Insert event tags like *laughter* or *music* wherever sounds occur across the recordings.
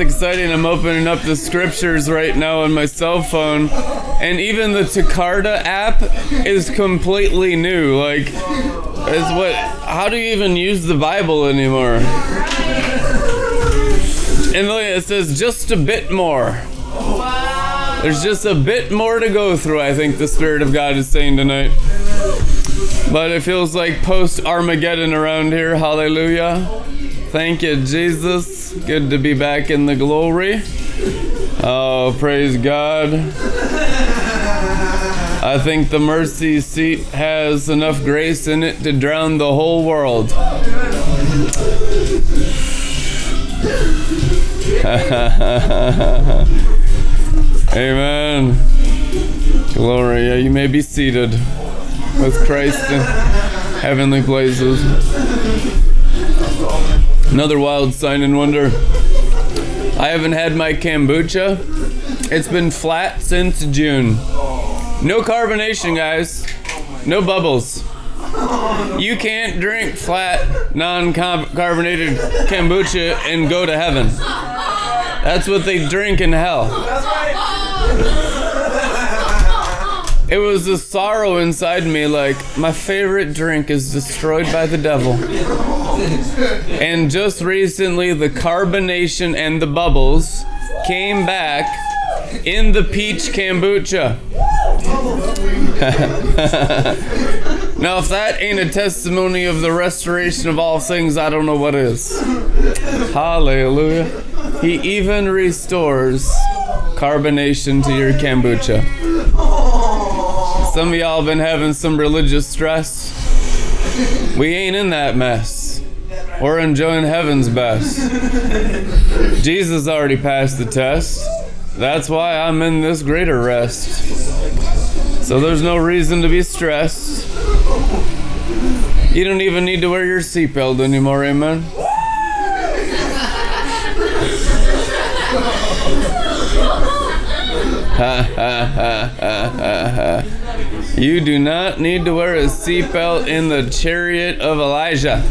it's exciting. I'm opening up the scriptures right now on my cell phone, and even the Tecarta app is completely new. Like, it's what? How do you even use the Bible anymore? And look, it says just a bit more. There's just a bit more to go through, I think the Spirit of God is saying tonight. But it feels like post Armageddon around here. Hallelujah. Thank you, Jesus. Good to be back in the glory. Oh, praise God. I think the mercy seat has enough grace in it to drown the whole world. *laughs* Amen. Glory. Yeah, you may be seated with Christ in heavenly places. Another wild sign and wonder. I haven't had my kombucha. It's been flat since June. No carbonation, guys. No bubbles. You can't drink flat, non carbonated kombucha and go to heaven. That's what they drink in hell. It was a sorrow inside me, like, my favorite drink is destroyed by the devil. And just recently, the carbonation and the bubbles came back in the peach kombucha. *laughs* now, if that ain't a testimony of the restoration of all things, I don't know what is. Hallelujah. He even restores carbonation to your kombucha. Some of y'all been having some religious stress. We ain't in that mess. We're enjoying heaven's best. Jesus already passed the test. That's why I'm in this greater rest. So there's no reason to be stressed. You don't even need to wear your seatbelt anymore, amen? *laughs* you do not need to wear a seatbelt in the chariot of Elijah.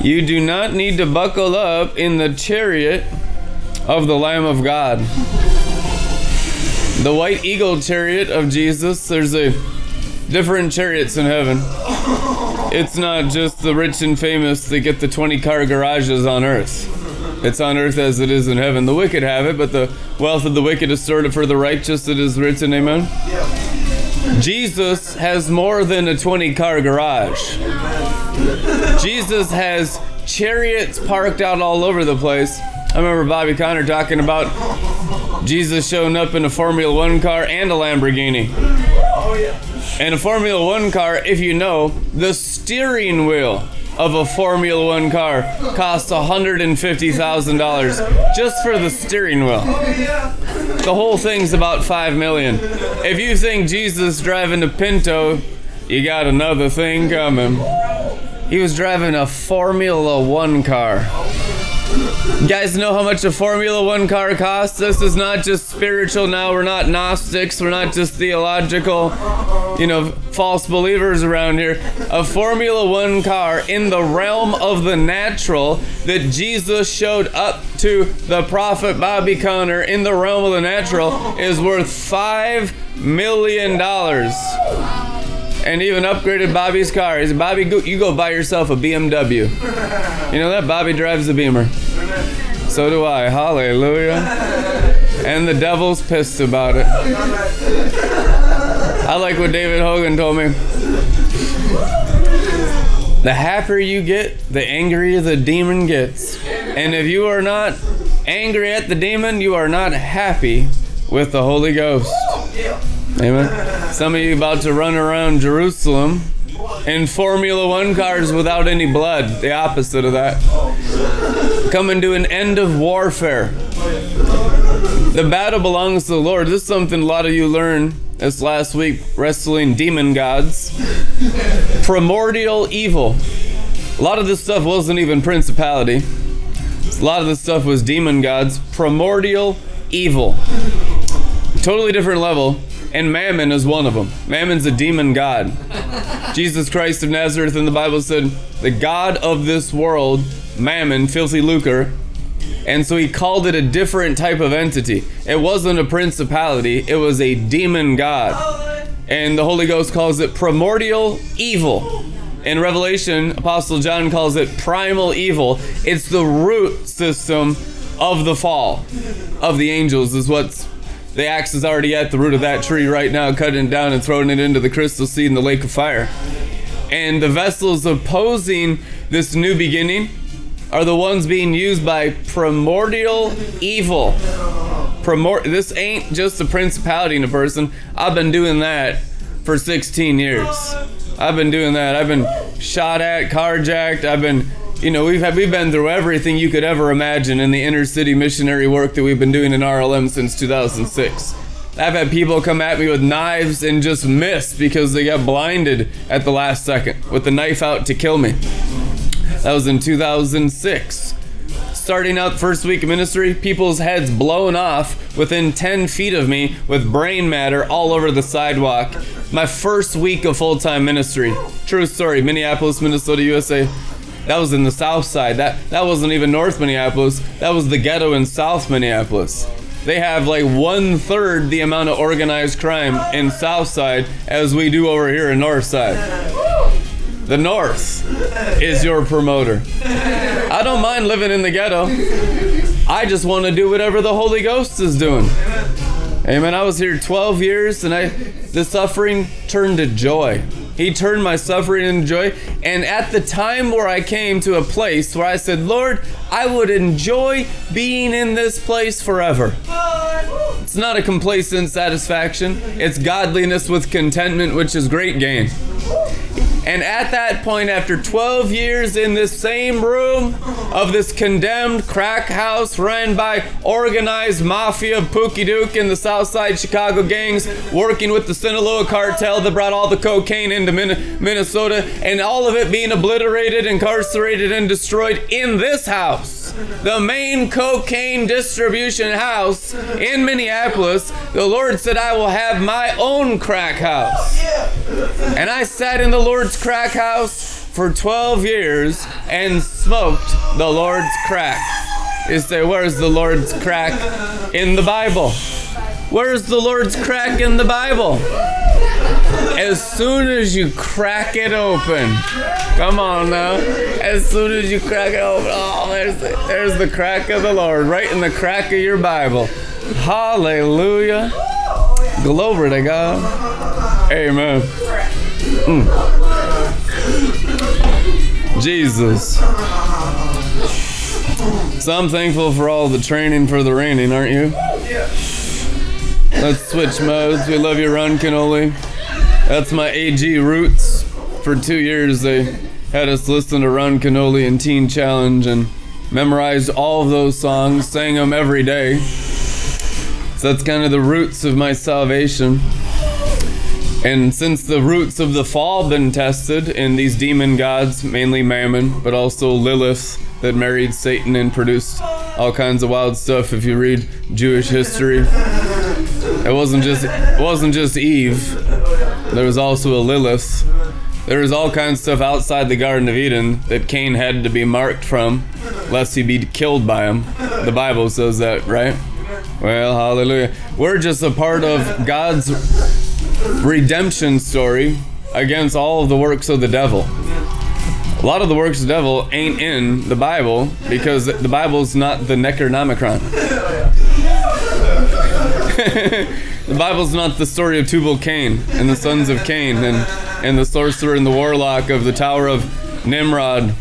You do not need to buckle up in the chariot of the Lamb of God. The white eagle chariot of Jesus, there's a different chariots in heaven. It's not just the rich and famous that get the 20 car garages on earth. It's on earth as it is in heaven. The wicked have it, but the wealth of the wicked is stored for the righteous. It is written, Amen. Jesus has more than a 20 car garage. Jesus has chariots parked out all over the place. I remember Bobby Conner talking about Jesus showing up in a Formula One car and a Lamborghini. And a Formula One car, if you know, the steering wheel of a Formula One car costs $150,000 just for the steering wheel. The whole thing's about five million. If you think Jesus driving a Pinto, you got another thing coming. He was driving a Formula One car. You guys know how much a Formula One car costs? This is not just spiritual now. We're not Gnostics. We're not just theological, you know, false believers around here. A Formula One car in the realm of the natural that Jesus showed up to the prophet Bobby Conner in the realm of the natural is worth $5 million and even upgraded Bobby's car. Said, Bobby, go, you go buy yourself a BMW. You know that? Bobby drives the Beamer. So do I. Hallelujah. And the devil's pissed about it. I like what David Hogan told me. The happier you get, the angrier the demon gets. And if you are not angry at the demon, you are not happy with the Holy Ghost. Amen. Some of you about to run around Jerusalem in Formula One cars without any blood. The opposite of that. Coming to an end of warfare. The battle belongs to the Lord. This is something a lot of you learned this last week wrestling demon gods. Primordial evil. A lot of this stuff wasn't even principality. A lot of this stuff was demon gods. Primordial evil. Totally different level. And Mammon is one of them. Mammon's a demon god. Jesus Christ of Nazareth in the Bible said, the God of this world, Mammon, filthy lucre. And so he called it a different type of entity. It wasn't a principality, it was a demon god. And the Holy Ghost calls it primordial evil. In Revelation, Apostle John calls it primal evil. It's the root system of the fall of the angels, is what's the axe is already at the root of that tree right now, cutting it down and throwing it into the crystal sea in the lake of fire. And the vessels opposing this new beginning are the ones being used by primordial evil. Primor- this ain't just a principality in a person. I've been doing that for 16 years. I've been doing that. I've been shot at, carjacked. I've been you know, we've had, we've been through everything you could ever imagine in the inner city missionary work that we've been doing in RLM since 2006. I've had people come at me with knives and just miss because they got blinded at the last second with the knife out to kill me. That was in 2006. Starting out first week of ministry, people's heads blown off within 10 feet of me with brain matter all over the sidewalk. My first week of full time ministry. True story, Minneapolis, Minnesota, USA. That was in the south side. That that wasn't even North Minneapolis. That was the ghetto in South Minneapolis. They have like one third the amount of organized crime in South Side as we do over here in North Side. The North is your promoter. I don't mind living in the ghetto. I just want to do whatever the Holy Ghost is doing. Amen. I was here 12 years and I the suffering turned to joy. He turned my suffering into joy. And at the time where I came to a place where I said, Lord, I would enjoy being in this place forever. It's not a complacent satisfaction, it's godliness with contentment, which is great gain. And at that point, after 12 years in this same room of this condemned crack house ran by organized mafia of Pookie Duke and the Southside Chicago gangs, working with the Sinaloa cartel that brought all the cocaine into Minnesota, and all of it being obliterated, incarcerated, and destroyed in this house, the main cocaine distribution house in Minneapolis, the Lord said, I will have my own crack house. And I sat in the Lord's crack house for 12 years and smoked the Lord's crack. You say, where's the Lord's crack in the Bible? Where's the Lord's crack in the Bible? As soon as you crack it open, come on now. As soon as you crack it open, oh, there's the, there's the crack of the Lord right in the crack of your Bible. Hallelujah. Glory to God. Amen. Mm. Jesus. So I'm thankful for all the training for the raining, aren't you? Let's switch modes. We love you, Ron Kenoly. That's my AG roots. For two years, they had us listen to Ron Kenoly and Teen Challenge and memorized all of those songs, sang them every day. So that's kind of the roots of my salvation. And since the roots of the fall been tested in these demon gods, mainly Mammon, but also Lilith that married Satan and produced all kinds of wild stuff if you read Jewish history. It wasn't just it wasn't just Eve. There was also a Lilith. There was all kinds of stuff outside the Garden of Eden that Cain had to be marked from, lest he be killed by him. The Bible says that, right? Well, hallelujah. We're just a part of God's redemption story against all of the works of the devil. A lot of the works of the devil ain't in the Bible because the Bible's not the Necronomicon. The Bible's not the story of Tubal Cain and the sons of Cain and, and the sorcerer and the warlock of the Tower of Nimrod.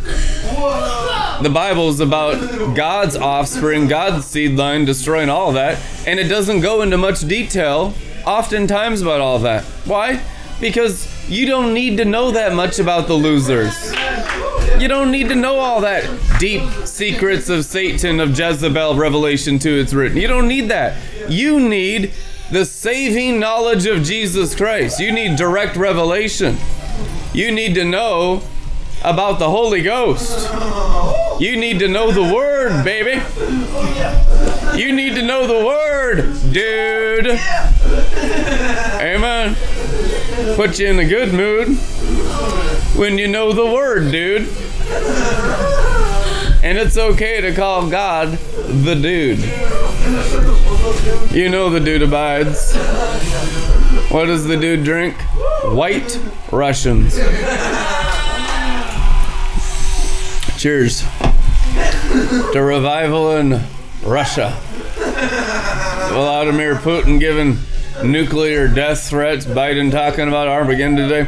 The Bible is about God's offspring, God's seed line, destroying all that, and it doesn't go into much detail oftentimes about all that. Why? Because you don't need to know that much about the losers. You don't need to know all that deep secrets of Satan, of Jezebel, Revelation 2, it's written. You don't need that. You need the saving knowledge of Jesus Christ. You need direct revelation. You need to know about the Holy Ghost. You need to know the Word, baby. You need to know the Word dude. Amen. Put you in a good mood when you know the word, dude. And it's okay to call God the dude. You know the dude abides. What does the dude drink? White Russians. Cheers to revival in Russia. Vladimir Putin giving nuclear death threats, Biden talking about Armageddon today.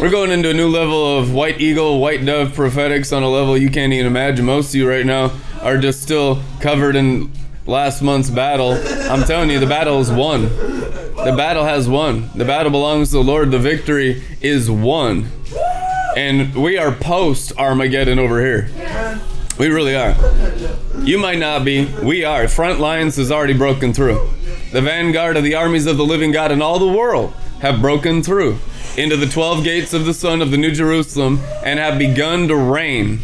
We're going into a new level of white eagle, white dove prophetics on a level you can't even imagine. Most of you right now are just still covered in last month's battle. I'm telling you, the battle is won. The battle has won. The battle belongs to the Lord. The victory is won. And we are post Armageddon over here. We really are. You might not be. We are. Front lines has already broken through. The vanguard of the armies of the living God in all the world have broken through into the 12 gates of the Son of the New Jerusalem and have begun to reign.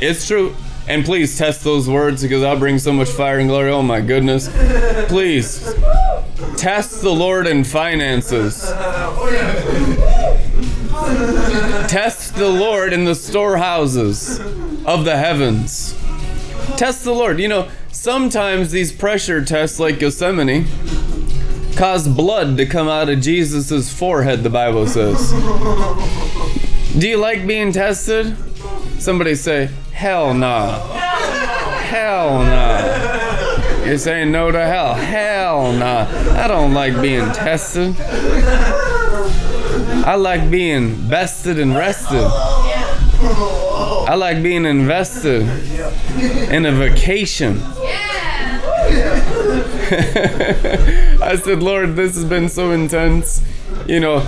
It's true. And please test those words because I'll bring so much fire and glory. Oh my goodness. Please test the Lord in finances. Test the Lord in the storehouses of the heavens. Test the Lord. You know, sometimes these pressure tests, like Gethsemane, cause blood to come out of Jesus' forehead, the Bible says. Do you like being tested? Somebody say, hell nah. Hell nah. You're saying no to hell. Hell nah. I don't like being tested. I like being vested and rested. I like being invested in a vacation. *laughs* I said, Lord, this has been so intense. You know,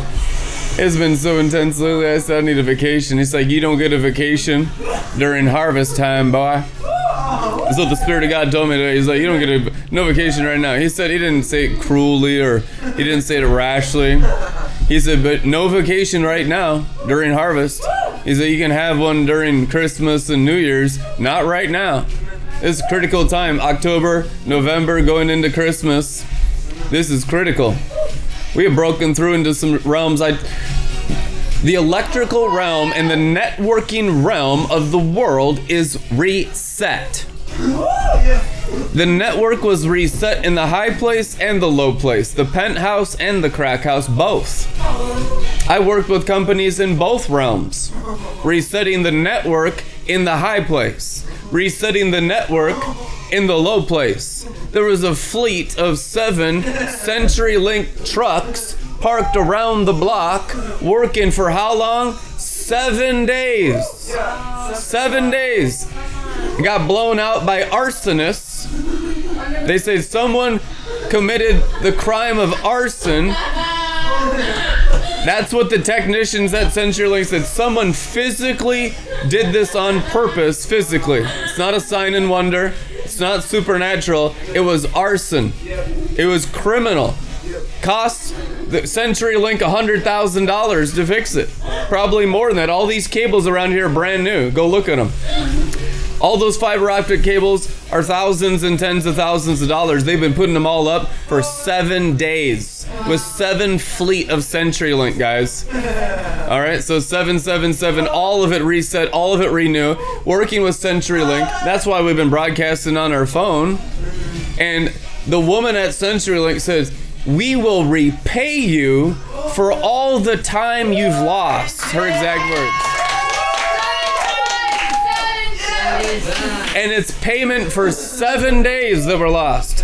it's been so intense lately. I said, I need a vacation. He's like, You don't get a vacation during harvest time, boy. So the Spirit of God told me today, He's like, You don't get a no vacation right now. He said, He didn't say it cruelly or He didn't say it rashly. He said, But no vacation right now during harvest. He said, You can have one during Christmas and New Year's, not right now. It's critical time. October, November, going into Christmas. This is critical. We have broken through into some realms. I, the electrical realm and the networking realm of the world is reset. The network was reset in the high place and the low place, the penthouse and the crack house, both. I worked with companies in both realms, resetting the network in the high place, resetting the network in the low place. There was a fleet of seven CenturyLink trucks parked around the block, working for how long? Seven days. Seven days. Got blown out by arsonists. They say someone committed the crime of arson. That's what the technicians at CenturyLink said. Someone physically did this on purpose, physically. It's not a sign and wonder. It's not supernatural. It was arson. It was criminal. Cost the CenturyLink $100,000 to fix it. Probably more than that. All these cables around here are brand new. Go look at them. All those fiber optic cables are thousands and tens of thousands of dollars. They've been putting them all up for seven days with seven fleet of CenturyLink guys. All right, so 777, all of it reset, all of it renew. Working with CenturyLink. That's why we've been broadcasting on our phone. And the woman at CenturyLink says, We will repay you for all the time you've lost. Her exact words. and it's payment for seven days that were lost.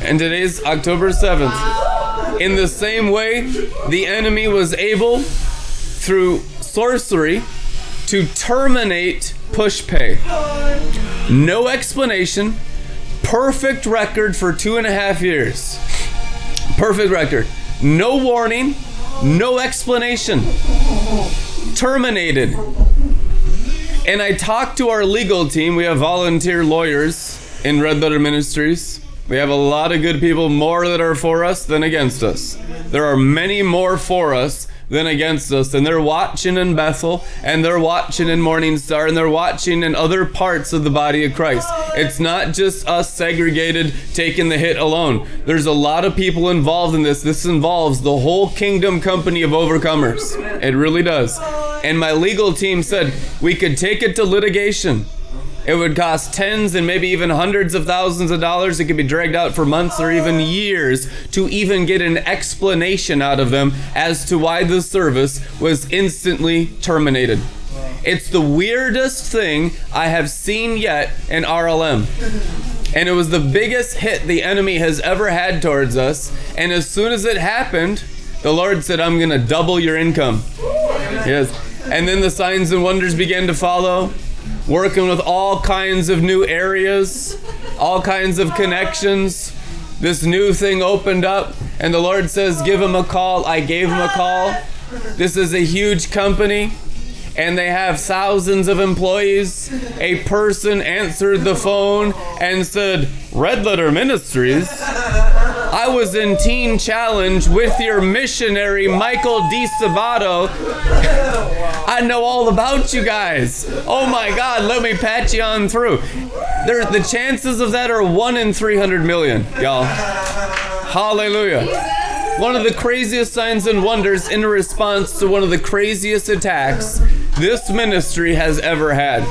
And today's October 7th. In the same way, the enemy was able, through sorcery, to terminate PushPay. No explanation, perfect record for two and a half years. Perfect record. No warning, no explanation. Terminated. And I talked to our legal team. We have volunteer lawyers in Red Letter Ministries. We have a lot of good people, more that are for us than against us. There are many more for us than against us. And they're watching in Bethel, and they're watching in Morning Star, and they're watching in other parts of the body of Christ. It's not just us segregated taking the hit alone. There's a lot of people involved in this. This involves the whole kingdom company of overcomers. It really does. And my legal team said we could take it to litigation. It would cost tens and maybe even hundreds of thousands of dollars. It could be dragged out for months or even years to even get an explanation out of them as to why the service was instantly terminated. It's the weirdest thing I have seen yet in RLM. And it was the biggest hit the enemy has ever had towards us. And as soon as it happened, the Lord said, I'm going to double your income. Yes. And then the signs and wonders began to follow working with all kinds of new areas, all kinds of connections. This new thing opened up, and the Lord says, Give him a call. I gave him a call. This is a huge company, and they have thousands of employees. A person answered the phone and said, Red Letter Ministries. I was in Teen Challenge with your missionary, Michael D. Sabato. I know all about you guys. Oh my God, let me pat you on through. There, the chances of that are 1 in 300 million, y'all. Hallelujah. One of the craziest signs and wonders in response to one of the craziest attacks this ministry has ever had.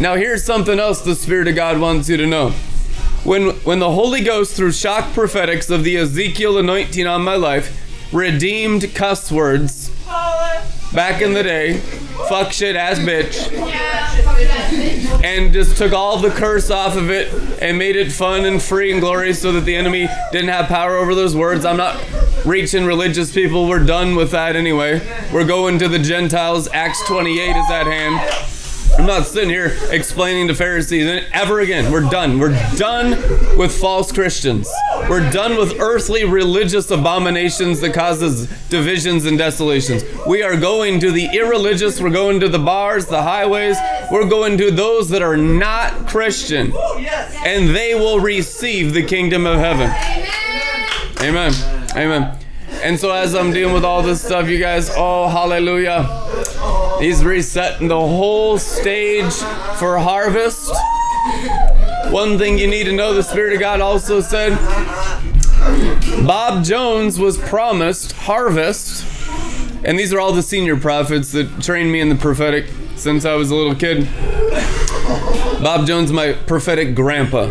Now, here's something else the Spirit of God wants you to know when when the Holy Ghost through shock prophetics of the Ezekiel anointing on my life redeemed cuss words back in the day, fuck shit ass bitch, and just took all the curse off of it and made it fun and free and glorious so that the enemy didn't have power over those words. I'm not reaching religious people. We're done with that anyway. We're going to the Gentiles. Acts 28 is at hand. I'm not sitting here explaining to Pharisees ever again. We're done. We're done with false Christians. We're done with earthly religious abominations that causes divisions and desolations. We are going to the irreligious. We're going to the bars, the highways. We're going to those that are not Christian. And they will receive the kingdom of heaven. Amen. Amen. Amen. And so as I'm dealing with all this stuff, you guys, oh hallelujah. He's resetting the whole stage for harvest. One thing you need to know the Spirit of God also said Bob Jones was promised harvest. And these are all the senior prophets that trained me in the prophetic since I was a little kid. Bob Jones, my prophetic grandpa.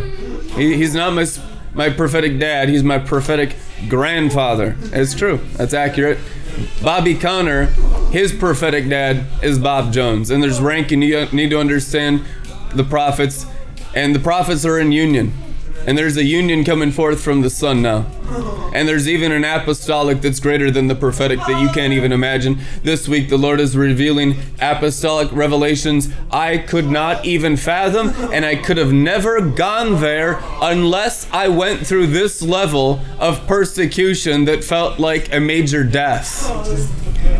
He, he's not my, my prophetic dad, he's my prophetic grandfather. It's true, that's accurate. Bobby Conner, his prophetic dad is Bob Jones. And there's rank, you need to understand the prophets. And the prophets are in union. And there's a union coming forth from the sun now. And there's even an apostolic that's greater than the prophetic that you can't even imagine. This week, the Lord is revealing apostolic revelations I could not even fathom, and I could have never gone there unless I went through this level of persecution that felt like a major death.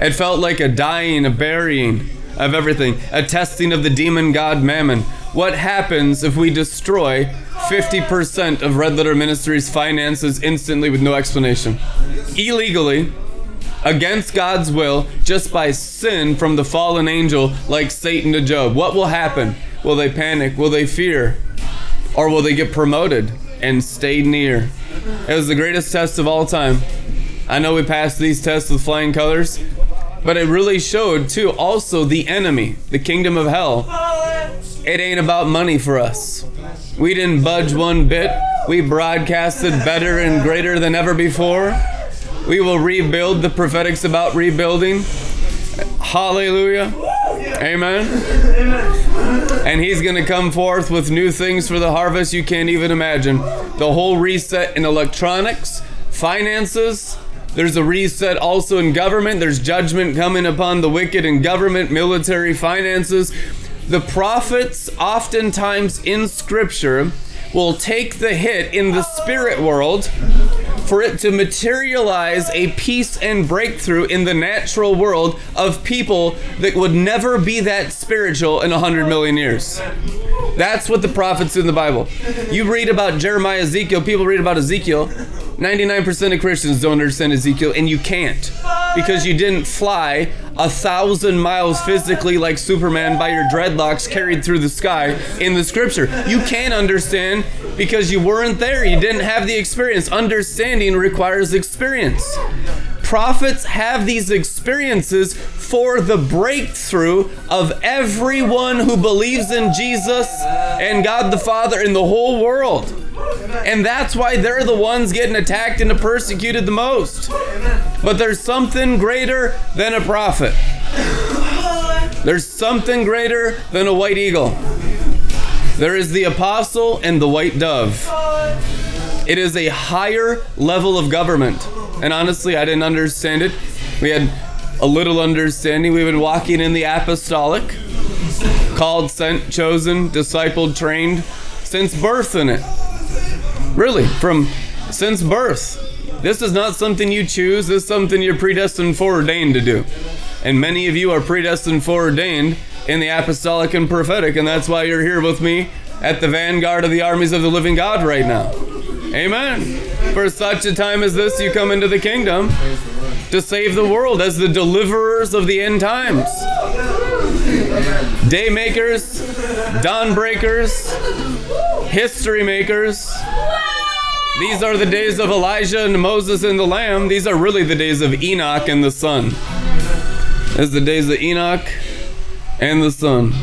It felt like a dying, a burying of everything, a testing of the demon god Mammon. What happens if we destroy 50% of Red Letter Ministries' finances instantly with no explanation? Illegally, against God's will, just by sin from the fallen angel like Satan to Job. What will happen? Will they panic? Will they fear? Or will they get promoted and stay near? It was the greatest test of all time. I know we passed these tests with flying colors, but it really showed too also the enemy, the kingdom of hell. It ain't about money for us. We didn't budge one bit. We broadcasted better and greater than ever before. We will rebuild the prophetics about rebuilding. Hallelujah. Amen. And he's going to come forth with new things for the harvest you can't even imagine. The whole reset in electronics, finances, there's a reset also in government. There's judgment coming upon the wicked in government, military, finances. The prophets, oftentimes in scripture, will take the hit in the spirit world for it to materialize a peace and breakthrough in the natural world of people that would never be that spiritual in a hundred million years. That's what the prophets in the Bible. You read about Jeremiah, Ezekiel, people read about Ezekiel. 99% of Christians don't understand Ezekiel, and you can't. Because you didn't fly a thousand miles physically like Superman by your dreadlocks carried through the sky in the scripture. You can't understand because you weren't there. You didn't have the experience. Understanding requires experience. Prophets have these experiences for the breakthrough of everyone who believes in Jesus and God the Father in the whole world. And that's why they're the ones getting attacked and persecuted the most. But there's something greater than a prophet. There's something greater than a white eagle. There is the apostle and the white dove. It is a higher level of government. And honestly, I didn't understand it. We had a little understanding. We've been walking in the apostolic, called, sent, chosen, discipled, trained since birth in it. Really, from since birth. This is not something you choose, this is something you're predestined foreordained to do. And many of you are predestined foreordained in the apostolic and prophetic, and that's why you're here with me at the vanguard of the armies of the living God right now. Amen. For such a time as this, you come into the kingdom to save the world as the deliverers of the end times. Day makers, dawn breakers, history makers. These are the days of Elijah and Moses and the Lamb. These are really the days of Enoch and the Son. It's the days of Enoch and the Son.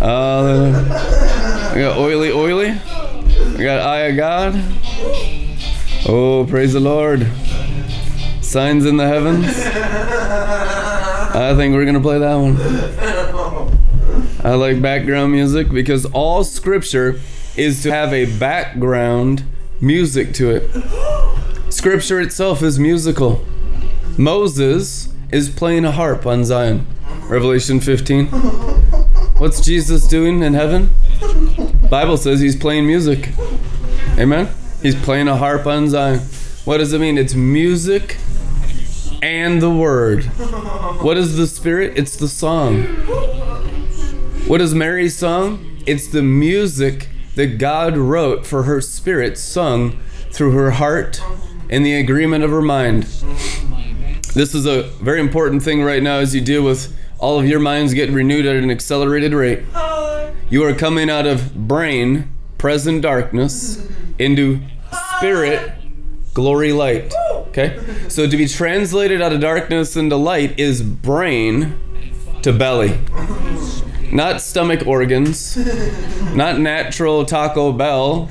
Uh, we got oily, oily. We got eye of God. Oh, praise the Lord. Signs in the heavens. I think we're going to play that one. I like background music because all scripture is to have a background music to it. Scripture itself is musical. Moses is playing a harp on Zion. Revelation 15. What's Jesus doing in heaven? Bible says he's playing music. Amen. He's playing a harp on Zion. What does it mean? It's music and the word. What is the spirit? It's the song. What is Mary's song? It's the music that God wrote for her spirit sung through her heart and the agreement of her mind. This is a very important thing right now as you deal with all of your minds getting renewed at an accelerated rate. You are coming out of brain, present darkness, mm-hmm. into spirit, ah! glory light. Okay? So to be translated out of darkness into light is brain to belly. Not stomach organs, not natural Taco Bell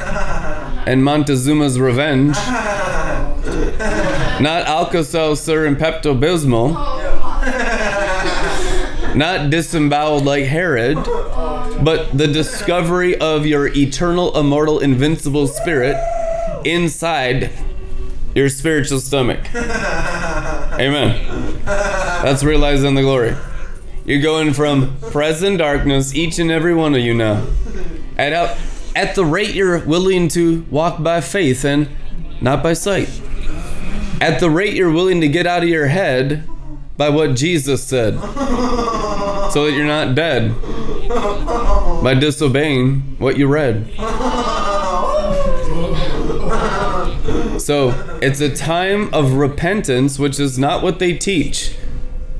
and Montezuma's Revenge, *laughs* not Alka-Seltzer and Pepto-Bismol, oh. Not disemboweled like Herod, but the discovery of your eternal, immortal, invincible spirit inside your spiritual stomach. *laughs* Amen. That's realizing the glory. You're going from present darkness, each and every one of you now. At, out, at the rate you're willing to walk by faith and not by sight. At the rate you're willing to get out of your head by what Jesus said. *laughs* So that you're not dead by disobeying what you read. So it's a time of repentance, which is not what they teach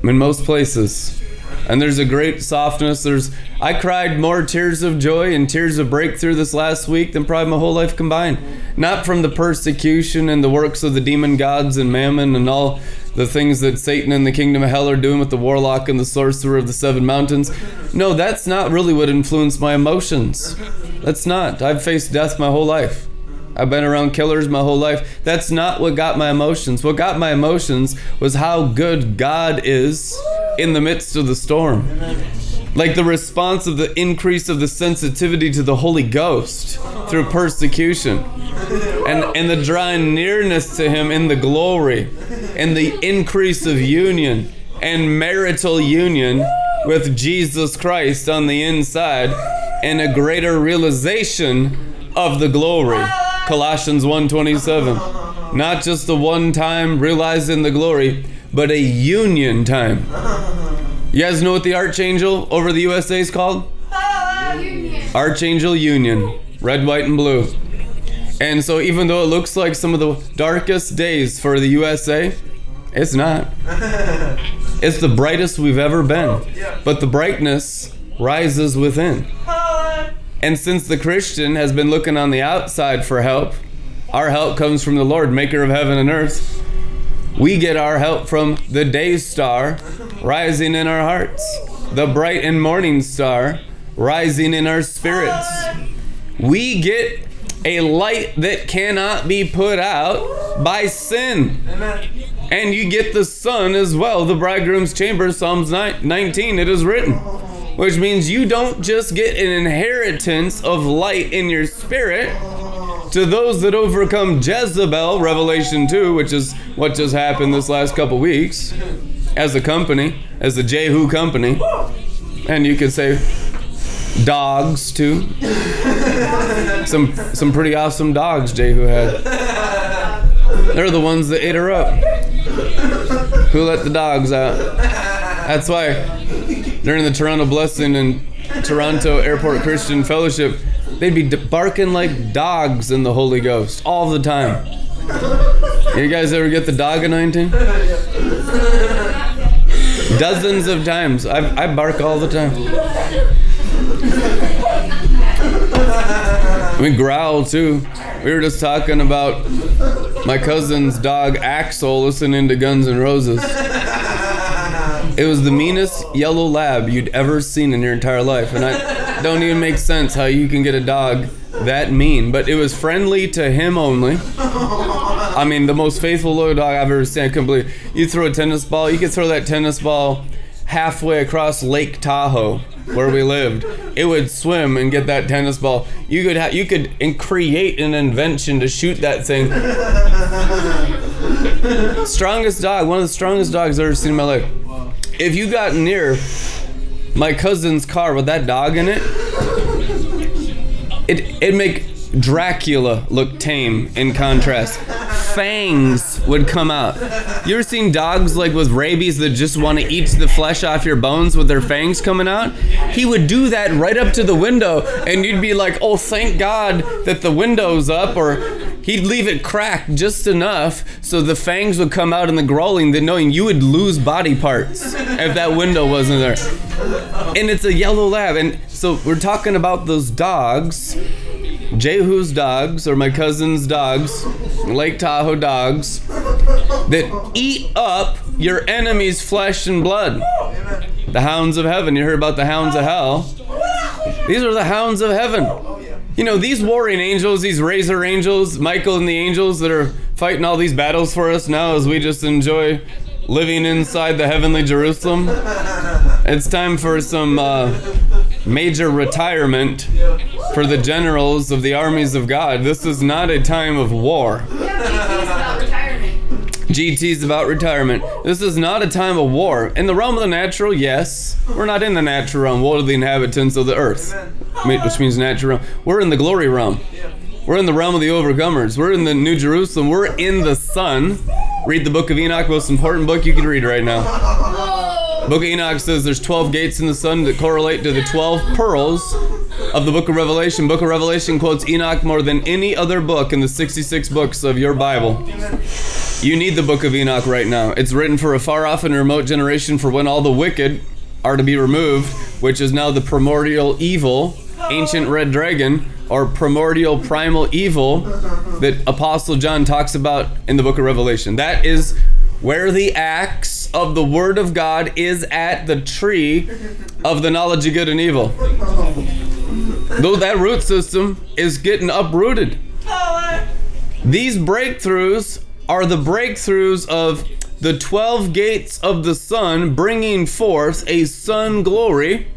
in most places. And there's a great softness. There's I cried more tears of joy and tears of breakthrough this last week than probably my whole life combined. Not from the persecution and the works of the demon gods and mammon and all the things that Satan and the kingdom of hell are doing with the warlock and the sorcerer of the seven mountains. No, that's not really what influenced my emotions. That's not. I've faced death my whole life. I've been around killers my whole life. That's not what got my emotions. What got my emotions was how good God is in the midst of the storm. Like the response of the increase of the sensitivity to the Holy Ghost through persecution. And, and the drawing nearness to Him in the glory. And the increase of union and marital union with Jesus Christ on the inside. And a greater realization of the glory. Colossians 1:27. Not just the one time realizing the glory, but a union time. You guys know what the Archangel over the USA is called? Archangel Union. Red, white, and blue. And so even though it looks like some of the darkest days for the USA It's not. *laughs* It's the brightest we've ever been. But the brightness rises within. And since the Christian has been looking on the outside for help, our help comes from the Lord, maker of heaven and earth. We get our help from the day star rising in our hearts, the bright and morning star rising in our spirits. We get a light that cannot be put out by sin. And you get the sun as well, the bridegroom's chamber, Psalms 19, it is written. Which means you don't just get an inheritance of light in your spirit to those that overcome Jezebel, Revelation 2, which is what just happened this last couple weeks, as a company, as the Jehu company. And you could say dogs too. *laughs* some some pretty awesome dogs Jehu had. They're the ones that ate her up. Who let the dogs out? That's why during the Toronto Blessing and Toronto Airport Christian Fellowship, they'd be barking like dogs in the Holy Ghost all the time. You guys ever get the dog anointing? Dozens of times. I, I bark all the time. We growl too. We were just talking about my cousin's dog Axel listening to Guns N' Roses. It was the meanest yellow lab you'd ever seen in your entire life, and I don't even make sense how you can get a dog that mean. But it was friendly to him only. I mean, the most faithful little dog I've ever seen. I couldn't believe. You throw a tennis ball, you could throw that tennis ball halfway across Lake Tahoe where we lived, it would swim and get that tennis ball. You could ha- you could create an invention to shoot that thing. *laughs* strongest dog, one of the strongest dogs I've ever seen in my life. If you got near my cousin's car with that dog in it, it it'd make Dracula look tame in contrast fangs would come out. You ever seen dogs like with rabies that just want to eat the flesh off your bones with their fangs coming out? He would do that right up to the window, and you'd be like, oh, thank God that the window's up, or he'd leave it cracked just enough so the fangs would come out in the growling, that knowing you would lose body parts if that window wasn't there. And it's a yellow lab, and so we're talking about those dogs Jehu's dogs, or my cousin's dogs, Lake Tahoe dogs, that eat up your enemy's flesh and blood. The hounds of heaven. You heard about the hounds of hell. These are the hounds of heaven. You know, these warring angels, these razor angels, Michael and the angels that are fighting all these battles for us now as we just enjoy living inside the heavenly Jerusalem. It's time for some uh, major retirement for the generals of the armies of God. This is not a time of war. GT's about retirement. This is not a time of war. In the realm of the natural, yes. We're not in the natural realm. What are the inhabitants of the earth? Which means natural realm. We're in the glory realm. We're in the realm of the overcomers. We're in the New Jerusalem. We're in the sun. Read the book of Enoch, most important book you can read right now. Book of Enoch says there's 12 gates in the sun that correlate to the 12 pearls of the book of Revelation. Book of Revelation quotes Enoch more than any other book in the 66 books of your Bible. You need the book of Enoch right now. It's written for a far off and remote generation for when all the wicked are to be removed, which is now the primordial evil, ancient red dragon, or primordial primal evil that Apostle John talks about in the book of Revelation. That is where the axe of the word of God is at the tree of the knowledge of good and evil. Though that root system is getting uprooted. These breakthroughs are the breakthroughs of the 12 gates of the sun bringing forth a sun glory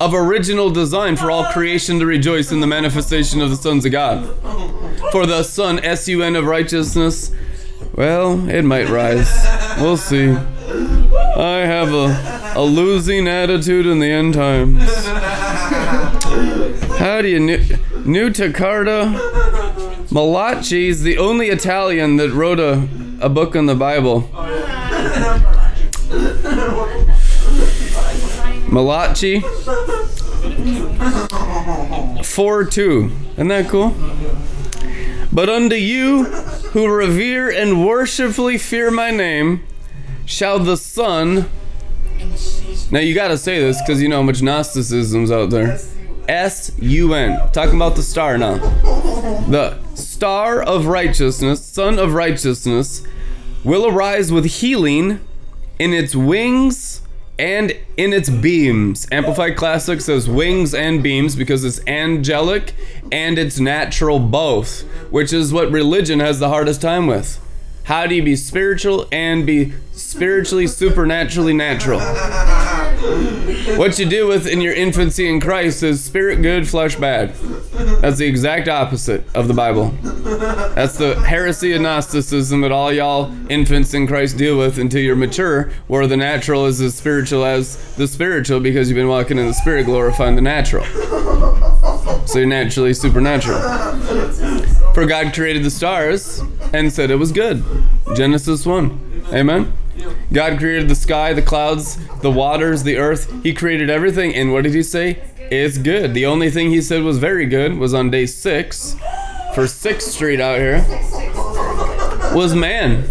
of original design for all creation to rejoice in the manifestation of the sons of God. For the sun, S U N of righteousness, well, it might rise. We'll see. I have a, a losing attitude in the end times. How do you new, new Tecarta? Malachi is the only Italian that wrote a, a book on the Bible. Malachi 4 2. Isn't that cool? But unto you who revere and worshipfully fear my name, shall the sun. Now you gotta say this because you know how much Gnosticism's out there. S U N. Talking about the star now. The star of righteousness, sun of righteousness, will arise with healing in its wings and in its beams. Amplified Classic says wings and beams because it's angelic and it's natural both, which is what religion has the hardest time with. How do you be spiritual and be spiritually, supernaturally natural? What you do with in your infancy in Christ is spirit good, flesh bad. That's the exact opposite of the Bible. That's the heresy of Gnosticism that all y'all infants in Christ deal with until you're mature, where the natural is as spiritual as the spiritual because you've been walking in the spirit, glorifying the natural. So you're naturally supernatural. For God created the stars and said it was good. Genesis 1. Amen. God created the sky, the clouds, the waters, the earth. He created everything. And what did he say? It's good. The only thing he said was very good was on day six for 6th Street out here was man.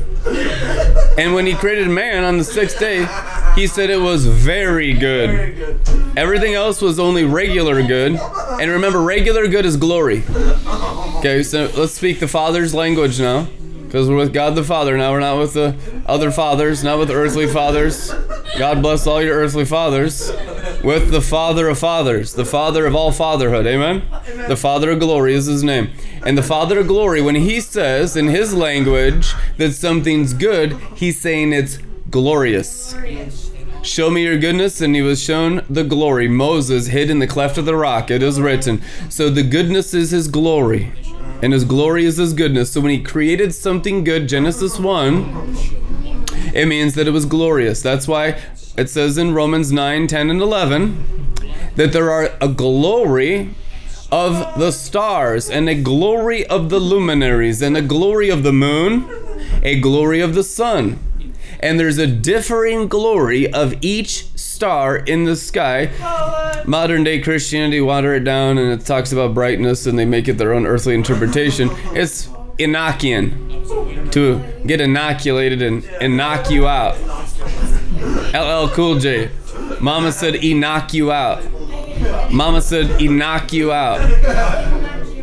And when he created man on the sixth day, he said it was very good. Everything else was only regular good. And remember, regular good is glory. Okay, so let's speak the Father's language now. Because we're with God the Father now. We're not with the other fathers, not with earthly fathers. God bless all your earthly fathers. With the Father of fathers, the Father of all fatherhood. Amen? Amen? The Father of glory is his name. And the Father of glory, when he says in his language that something's good, he's saying it's glorious. Show me your goodness, and he was shown the glory. Moses hid in the cleft of the rock. It is written. So the goodness is his glory and his glory is his goodness. So when he created something good, Genesis 1, it means that it was glorious. That's why it says in Romans 9, 10, and 11 that there are a glory of the stars and a glory of the luminaries and a glory of the moon, a glory of the sun. And there's a differing glory of each star in the sky. Modern day Christianity water it down and it talks about brightness and they make it their own earthly interpretation. It's Enochian to get inoculated and knock you out. LL Cool J. Mama said knock you out. Mama said knock you out.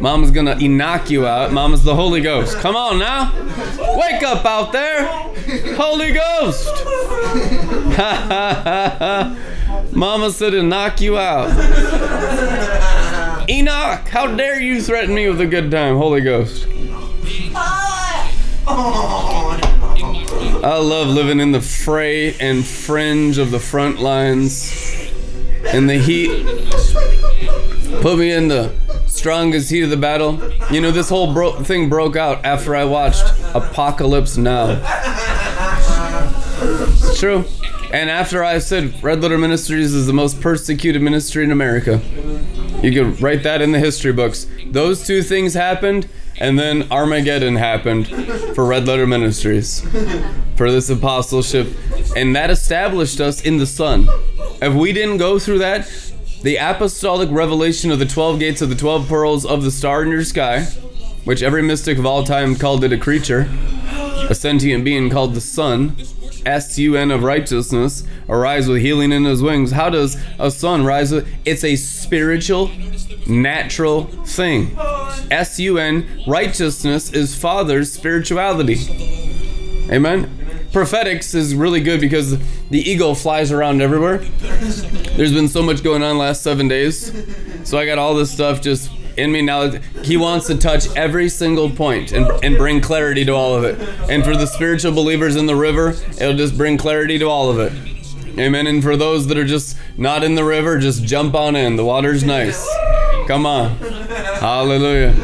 Mama's gonna knock you out. Mama's the Holy Ghost. Come on now. Wake up out there. Holy Ghost. *laughs* Mama said to knock you out. Enoch, how dare you threaten me with a good time, Holy Ghost. I love living in the fray and fringe of the front lines in the heat. Put me in the strongest heat of the battle. You know, this whole bro- thing broke out after I watched Apocalypse Now. It's true. And after I said Red Letter Ministries is the most persecuted ministry in America, you could write that in the history books. Those two things happened, and then Armageddon happened for Red Letter Ministries, for this apostleship, and that established us in the sun. If we didn't go through that, the apostolic revelation of the 12 gates of the 12 pearls of the star in your sky, which every mystic of all time called it a creature, a sentient being called the Sun, S-U-N of righteousness, arise with healing in his wings. How does a sun rise? It's a spiritual, natural thing. S-U-N, righteousness is Father's spirituality. Amen. Prophetics is really good because the eagle flies around everywhere. There's been so much going on last seven days. So I got all this stuff just in me now. He wants to touch every single point and, and bring clarity to all of it. And for the spiritual believers in the river, it'll just bring clarity to all of it. Amen. And for those that are just not in the river, just jump on in. The water's nice. Come on. Hallelujah.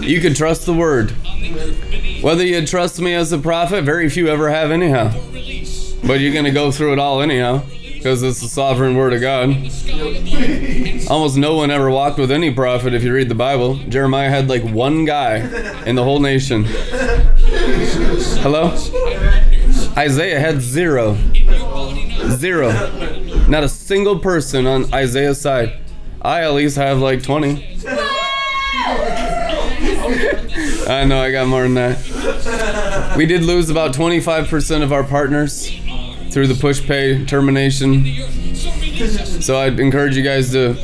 You can trust the word. Whether you trust me as a prophet, very few ever have, anyhow. But you're going to go through it all, anyhow because it's the sovereign word of God. Almost no one ever walked with any prophet if you read the Bible. Jeremiah had like one guy in the whole nation. Hello? Isaiah had zero. Zero. Not a single person on Isaiah's side. I at least have like 20. I know I got more than that. We did lose about 25% of our partners through the Pushpay termination. So I'd encourage you guys to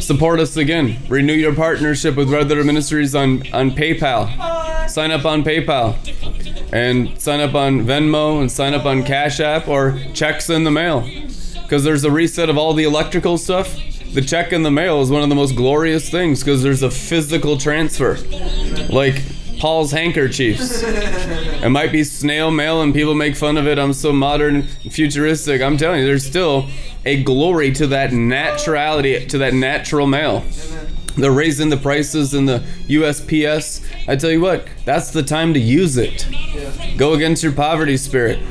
support us again. Renew your partnership with Red Letter Ministries on, on PayPal. Sign up on PayPal. And sign up on Venmo and sign up on Cash App or checks in the mail. Because there's a reset of all the electrical stuff. The check in the mail is one of the most glorious things because there's a physical transfer. Like Paul's handkerchiefs. It might be snail mail and people make fun of it. I'm so modern futuristic. I'm telling you, there's still a glory to that naturality, to that natural mail. They're raising the prices in the USPS. I tell you what, that's the time to use it. Go against your poverty spirit. *laughs*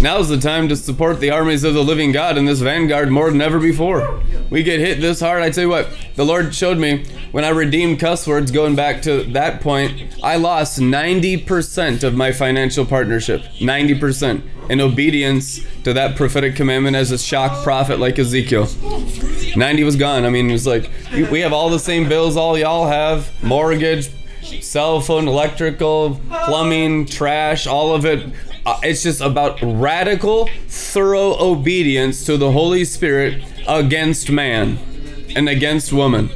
Now's the time to support the armies of the living God in this vanguard more than ever before. We get hit this hard. I tell you what, the Lord showed me when I redeemed cuss words, going back to that point, I lost 90% of my financial partnership. 90% in obedience to that prophetic commandment as a shock prophet like Ezekiel. 90 was gone. I mean, it was like, we have all the same bills all y'all have mortgage, cell phone, electrical, plumbing, trash, all of it. Uh, it's just about radical, thorough obedience to the Holy Spirit against man and against woman.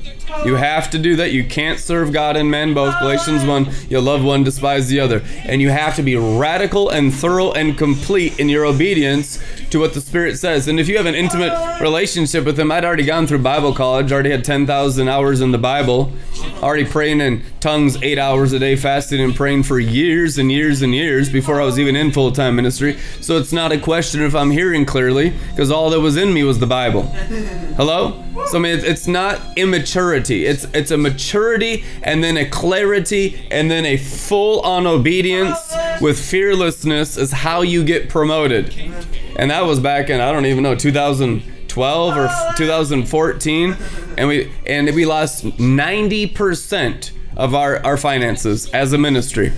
You have to do that. You can't serve God and men both. Galatians 1, you love one, despise the other. And you have to be radical and thorough and complete in your obedience to what the Spirit says. And if you have an intimate relationship with Him, I'd already gone through Bible college, already had 10,000 hours in the Bible, already praying in tongues eight hours a day, fasting and praying for years and years and years before I was even in full time ministry. So it's not a question if I'm hearing clearly, because all that was in me was the Bible. Hello? So I mean, it's not immaturity. It's it's a maturity and then a clarity and then a full on obedience with fearlessness is how you get promoted. And that was back in I don't even know 2012 or 2014, and we and we lost 90% of our our finances as a ministry.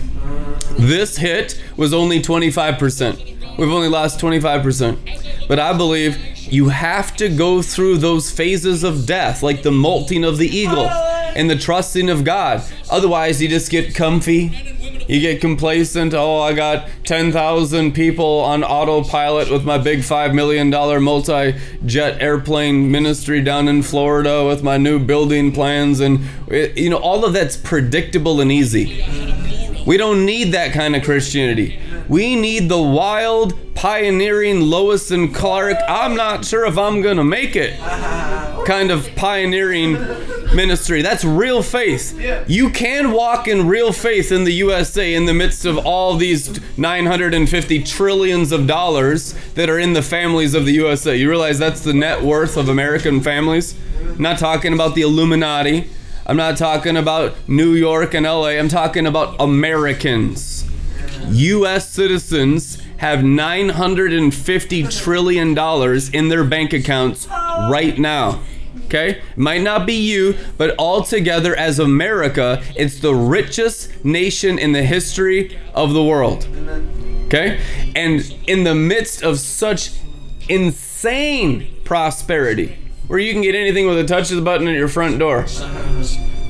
This hit was only 25%. We've only lost 25%. But I believe you have to go through those phases of death, like the molting of the eagle oh, and the trusting of God. Otherwise, you just get comfy. You get complacent. Oh, I got 10,000 people on autopilot with my big $5 million multi jet airplane ministry down in Florida with my new building plans. And, eh, you know, all of that's predictable and easy. We don't need that kind of Christianity. We need the wild, pioneering Lewis and Clark, I'm not sure if I'm going to make it kind of pioneering ministry. That's real faith. You can walk in real faith in the USA in the midst of all these 950 trillions of dollars that are in the families of the USA. You realize that's the net worth of American families? I'm not talking about the Illuminati. I'm not talking about New York and LA. I'm talking about Americans. US citizens have 950 trillion dollars in their bank accounts right now. Okay? Might not be you, but altogether as America, it's the richest nation in the history of the world. Okay? And in the midst of such insane prosperity, where you can get anything with a touch of the button at your front door.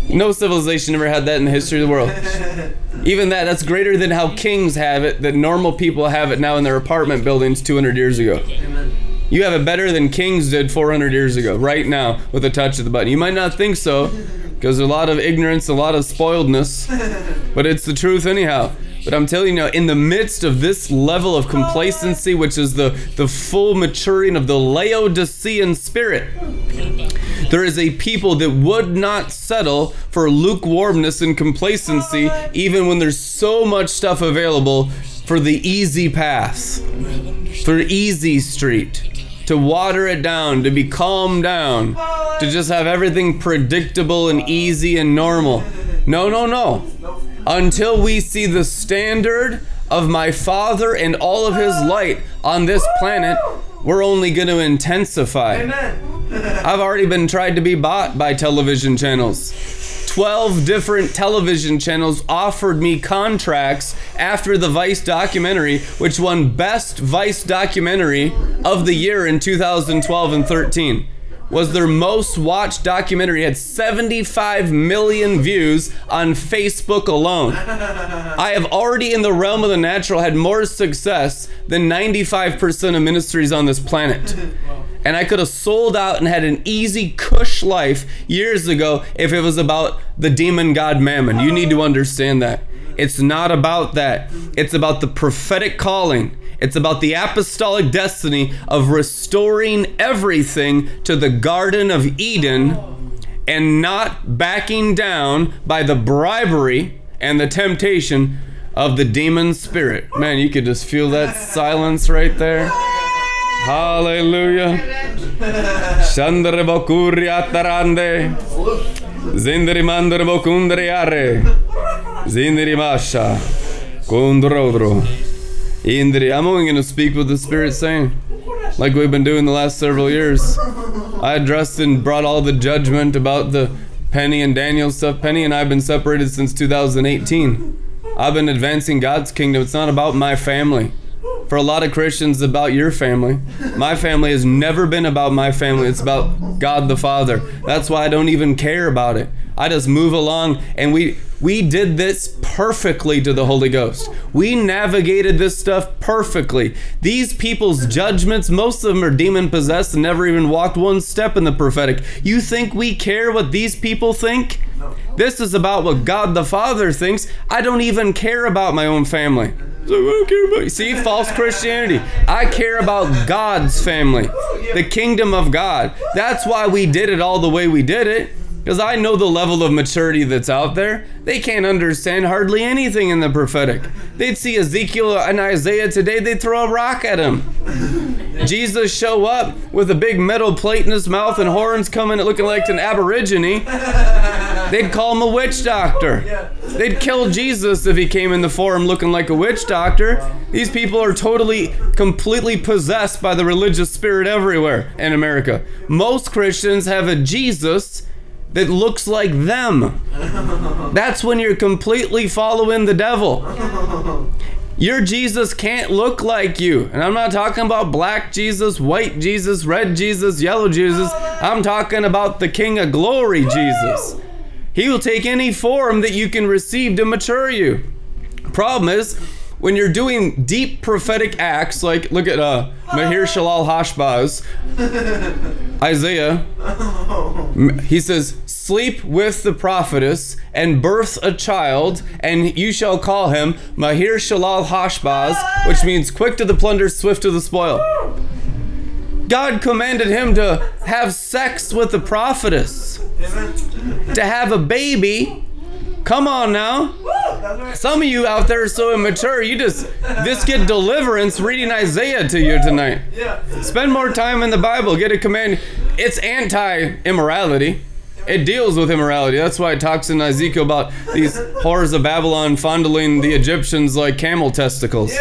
No civilization ever had that in the history of the world. *laughs* Even that, that's greater than how kings have it, that normal people have it now in their apartment buildings 200 years ago. You have it better than kings did 400 years ago, right now, with a touch of the button. You might not think so, because there's a lot of ignorance, a lot of spoiledness, but it's the truth anyhow. But I'm telling you, now, in the midst of this level of complacency, which is the, the full maturing of the Laodicean spirit, there is a people that would not settle for lukewarmness and complacency, even when there's so much stuff available for the easy path, for easy street to water it down, to be calmed down, to just have everything predictable and easy and normal. No, no, no. Until we see the standard of my Father and all of His light on this planet, we're only going to intensify. *laughs* I've already been tried to be bought by television channels. 12 different television channels offered me contracts after the Vice documentary, which won Best Vice Documentary of the Year in 2012 and 13. was their most watched documentary. Had 75 million views on Facebook alone. I have already, in the realm of the natural, had more success than 95% of ministries on this planet. And I could have sold out and had an easy, cush life years ago if it was about the demon god Mammon. You need to understand that. It's not about that, it's about the prophetic calling. It's about the apostolic destiny of restoring everything to the Garden of Eden and not backing down by the bribery and the temptation of the demon spirit. Man, you could just feel that silence right there. Hallelujah. Shandere bokuri atarande. Zindiri mandere bokundere are. Zindiri masha. Kundrodro. Indri. I'm only going to speak what the Spirit's saying. Like we've been doing the last several years. I addressed and brought all the judgment about the Penny and Daniel stuff. Penny and I have been separated since 2018. I've been advancing God's kingdom. It's not about my family. For a lot of Christians, about your family. My family has never been about my family. It's about God the Father. That's why I don't even care about it. I just move along and we we did this perfectly to the Holy Ghost. We navigated this stuff perfectly. These people's judgments, most of them are demon possessed and never even walked one step in the prophetic. You think we care what these people think? This is about what God the Father thinks. I don't even care about my own family. See, false Christianity. I care about God's family, the kingdom of God. That's why we did it all the way we did it. Because I know the level of maturity that's out there. They can't understand hardly anything in the prophetic. They'd see Ezekiel and Isaiah today, they'd throw a rock at him. Jesus show up with a big metal plate in his mouth and horns coming looking like an aborigine. They'd call him a witch doctor. They'd kill Jesus if he came in the form looking like a witch doctor. These people are totally, completely possessed by the religious spirit everywhere in America. Most Christians have a Jesus that looks like them. That's when you're completely following the devil. Your Jesus can't look like you. And I'm not talking about black Jesus, white Jesus, red Jesus, yellow Jesus. I'm talking about the King of Glory Jesus. He will take any form that you can receive to mature you. Problem is, when you're doing deep prophetic acts, like look at uh, Maher-shalal-hash-baz, Isaiah, he says, Sleep with the prophetess and birth a child, and you shall call him Maher-shalal-hash-baz, which means quick to the plunder, swift to the spoil. God commanded him to have sex with the prophetess, to have a baby. Come on now. Some of you out there are so immature, you just this get deliverance reading Isaiah to you tonight. Spend more time in the Bible, get a command. It's anti-immorality. It deals with immorality. That's why it talks in Ezekiel about these horrors of Babylon fondling the Egyptians like camel testicles.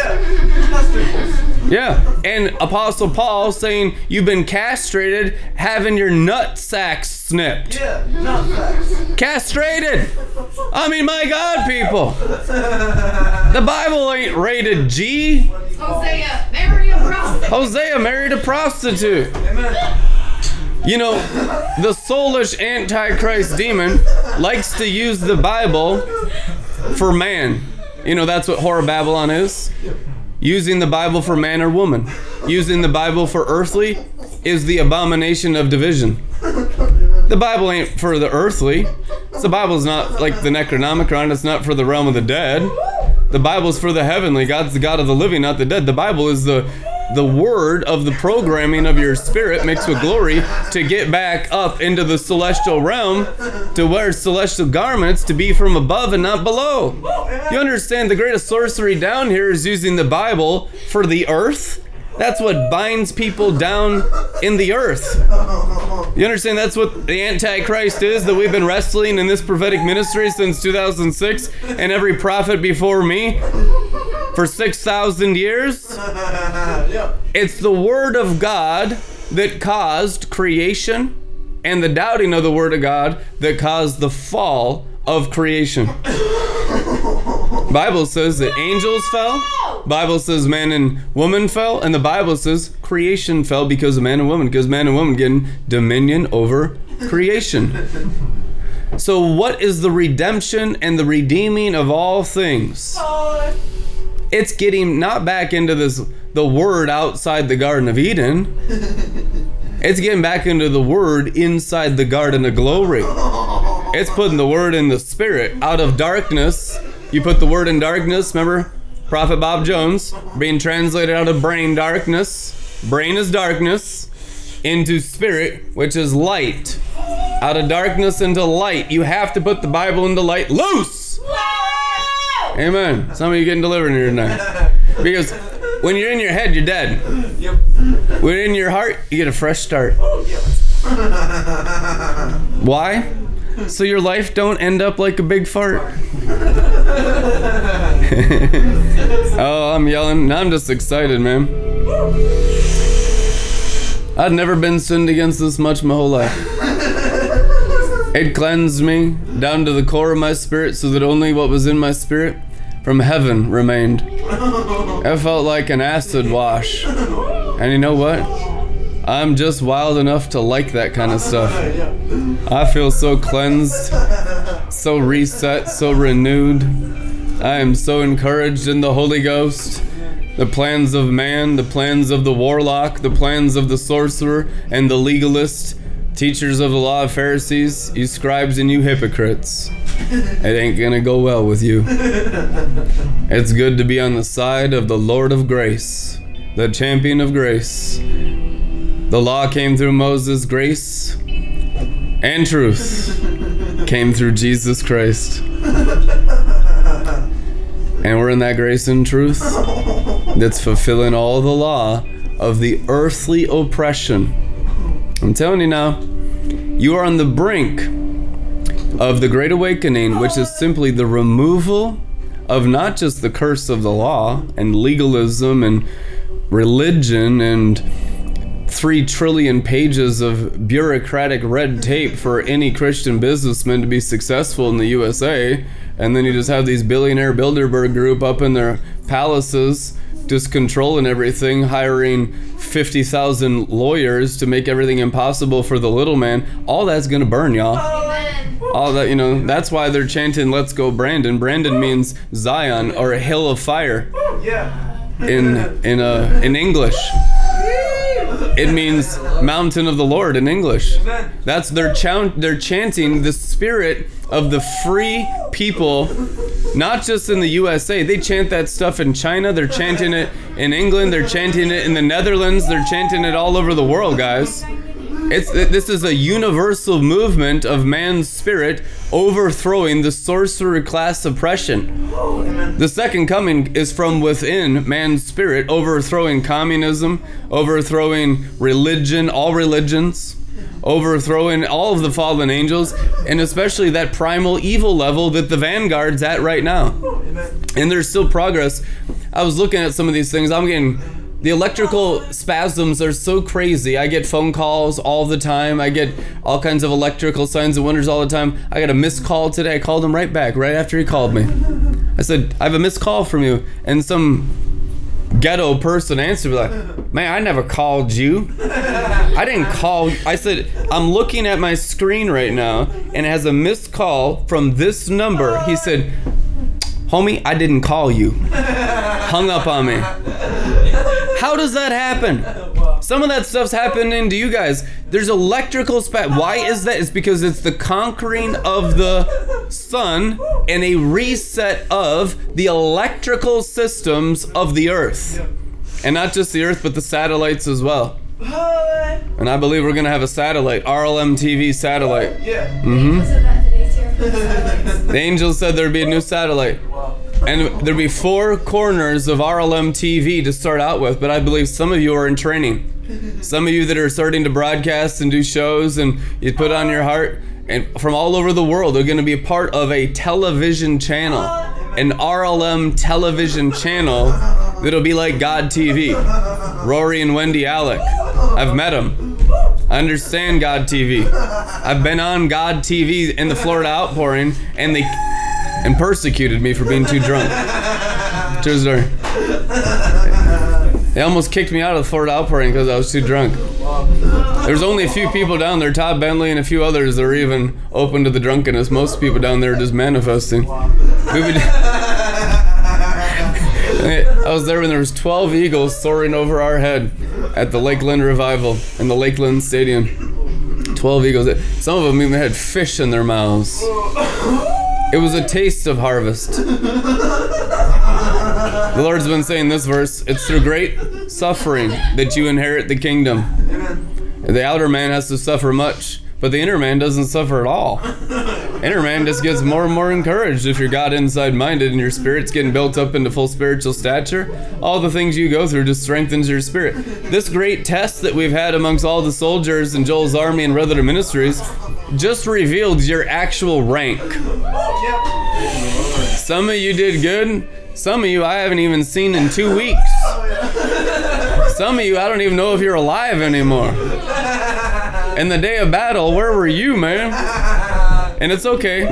Yeah, and Apostle Paul saying you've been castrated, having your nut sacks snipped. Yeah, not facts. Castrated. I mean, my God, people. The Bible ain't rated G. Hosea, marry a prophet. Hosea married a prostitute. Amen. You know, the soulish antichrist demon likes to use the Bible for man. You know, that's what horror Babylon is. Using the Bible for man or woman. Using the Bible for earthly is the abomination of division. The Bible ain't for the earthly. The Bible's not like the Necronomicon, it's not for the realm of the dead. The Bible's for the heavenly. God's the God of the living, not the dead. The Bible is the the word of the programming of your spirit mixed with glory to get back up into the celestial realm to wear celestial garments to be from above and not below. You understand the greatest sorcery down here is using the Bible for the earth. That's what binds people down in the earth. You understand that's what the Antichrist is that we've been wrestling in this prophetic ministry since 2006 and every prophet before me for 6,000 years? Yep. *laughs* It's the Word of God that caused creation and the doubting of the Word of God that caused the fall of creation. *laughs* Bible says that angels fell, Bible says man and woman fell, and the Bible says creation fell because of man and woman, because man and woman getting dominion over creation. So, what is the redemption and the redeeming of all things? It's getting not back into this the word outside the Garden of Eden. *laughs* It's getting back into the word inside the Garden of Glory. *laughs* It's putting the word in the spirit out of darkness. You put the word in darkness, remember? Prophet Bob Jones being translated out of brain darkness. Brain is darkness into spirit, which is light. Out of darkness into light. You have to put the Bible into light. Loose! Amen. Some of you getting delivered here tonight. *laughs* Because when you're in your head, you're dead. Yep. When you're in your heart, you get a fresh start. Oh, Why? So your life don't end up like a big fart. *laughs* oh, I'm yelling. Now I'm just excited, man. I'd never been sinned against this much my whole life. It cleansed me down to the core of my spirit so that only what was in my spirit from heaven remained. It felt like an acid wash. And you know what? I'm just wild enough to like that kind of stuff. I feel so cleansed, so reset, so renewed. I am so encouraged in the Holy Ghost. The plans of man, the plans of the warlock, the plans of the sorcerer and the legalist, teachers of the law of Pharisees, you scribes and you hypocrites. It ain't gonna go well with you. It's good to be on the side of the Lord of grace, the champion of grace. The law came through Moses, grace and truth came through Jesus Christ. And we're in that grace and truth that's fulfilling all the law of the earthly oppression. I'm telling you now, you are on the brink of the Great Awakening, which is simply the removal of not just the curse of the law and legalism and religion and three trillion pages of bureaucratic red tape for any Christian businessman to be successful in the USA. And then you just have these billionaire Bilderberg group up in their palaces just controlling everything, hiring 50,000 lawyers to make everything impossible for the little man. All that's going to burn, y'all. All that, you know, that's why they're chanting, Let's go, Brandon. Brandon means Zion or a hill of fire Yeah. in, in, uh, in English. It means mountain of the Lord in English. That's they're chant, they're chanting the spirit of the free people, not just in the USA. They chant that stuff in China. They're chanting it in England. They're chanting it in the Netherlands. They're chanting it all over the world, guys. It's this is a universal movement of man's spirit overthrowing the sorcerer class oppression. The second coming is from within man's spirit, overthrowing communism, overthrowing religion, all religions, overthrowing all of the fallen angels, and especially that primal evil level that the vanguard's at right now. And there's still progress. I was looking at some of these things. I'm getting the electrical spasms are so crazy. I get phone calls all the time. I get all kinds of electrical signs and wonders all the time. I got a missed call today. I called him right back, right after he called me. I said, I have a missed call from you. And some ghetto person answered me like, Man, I never called you. I didn't call. I said, I'm looking at my screen right now and it has a missed call from this number. He said, Homie, I didn't call you. Hung up on me. How does that happen? Some of that stuff's happening to you guys. There's electrical spat. Why is that? It's because it's the conquering of the sun and a reset of the electrical systems of the earth. And not just the earth, but the satellites as well. And I believe we're going to have a satellite, RLM TV satellite. Yeah. Mm-hmm. The angels said there'd be a new satellite. And there'd be four corners of RLM TV to start out with, but I believe some of you are in training. *laughs* Some of you that are starting to broadcast and do shows and you put on your heart, and from all over the world, they're going to be a part of a television channel, an RLM television channel that'll be like God TV. Rory and Wendy Alec. I've met them. I understand God TV. I've been on God TV in the Florida outpouring, and they and persecuted me for being too drunk. True story. They almost kicked me out of the Fort Outpouring because I was too drunk. There's only a few people down there, Todd Bentley and a few others that are even open to the drunkenness. Most people down there are just manifesting. We would- *laughs* I was there when there was 12 eagles soaring over our head at the Lakeland Revival in the Lakeland Stadium. 12 eagles. Some of them even had fish in their mouths. It was a taste of harvest. The Lord's been saying this verse it's through great suffering that you inherit the kingdom. The outer man has to suffer much, but the inner man doesn't suffer at all. Inner man just gets more and more encouraged if you're God inside minded and your spirit's getting built up into full spiritual stature. All the things you go through just strengthens your spirit. This great test that we've had amongst all the soldiers in Joel's army and Brother Ministries just revealed your actual rank. Some of you did good. Some of you I haven't even seen in two weeks. Some of you I don't even know if you're alive anymore. In the day of battle, where were you, man? And it's okay.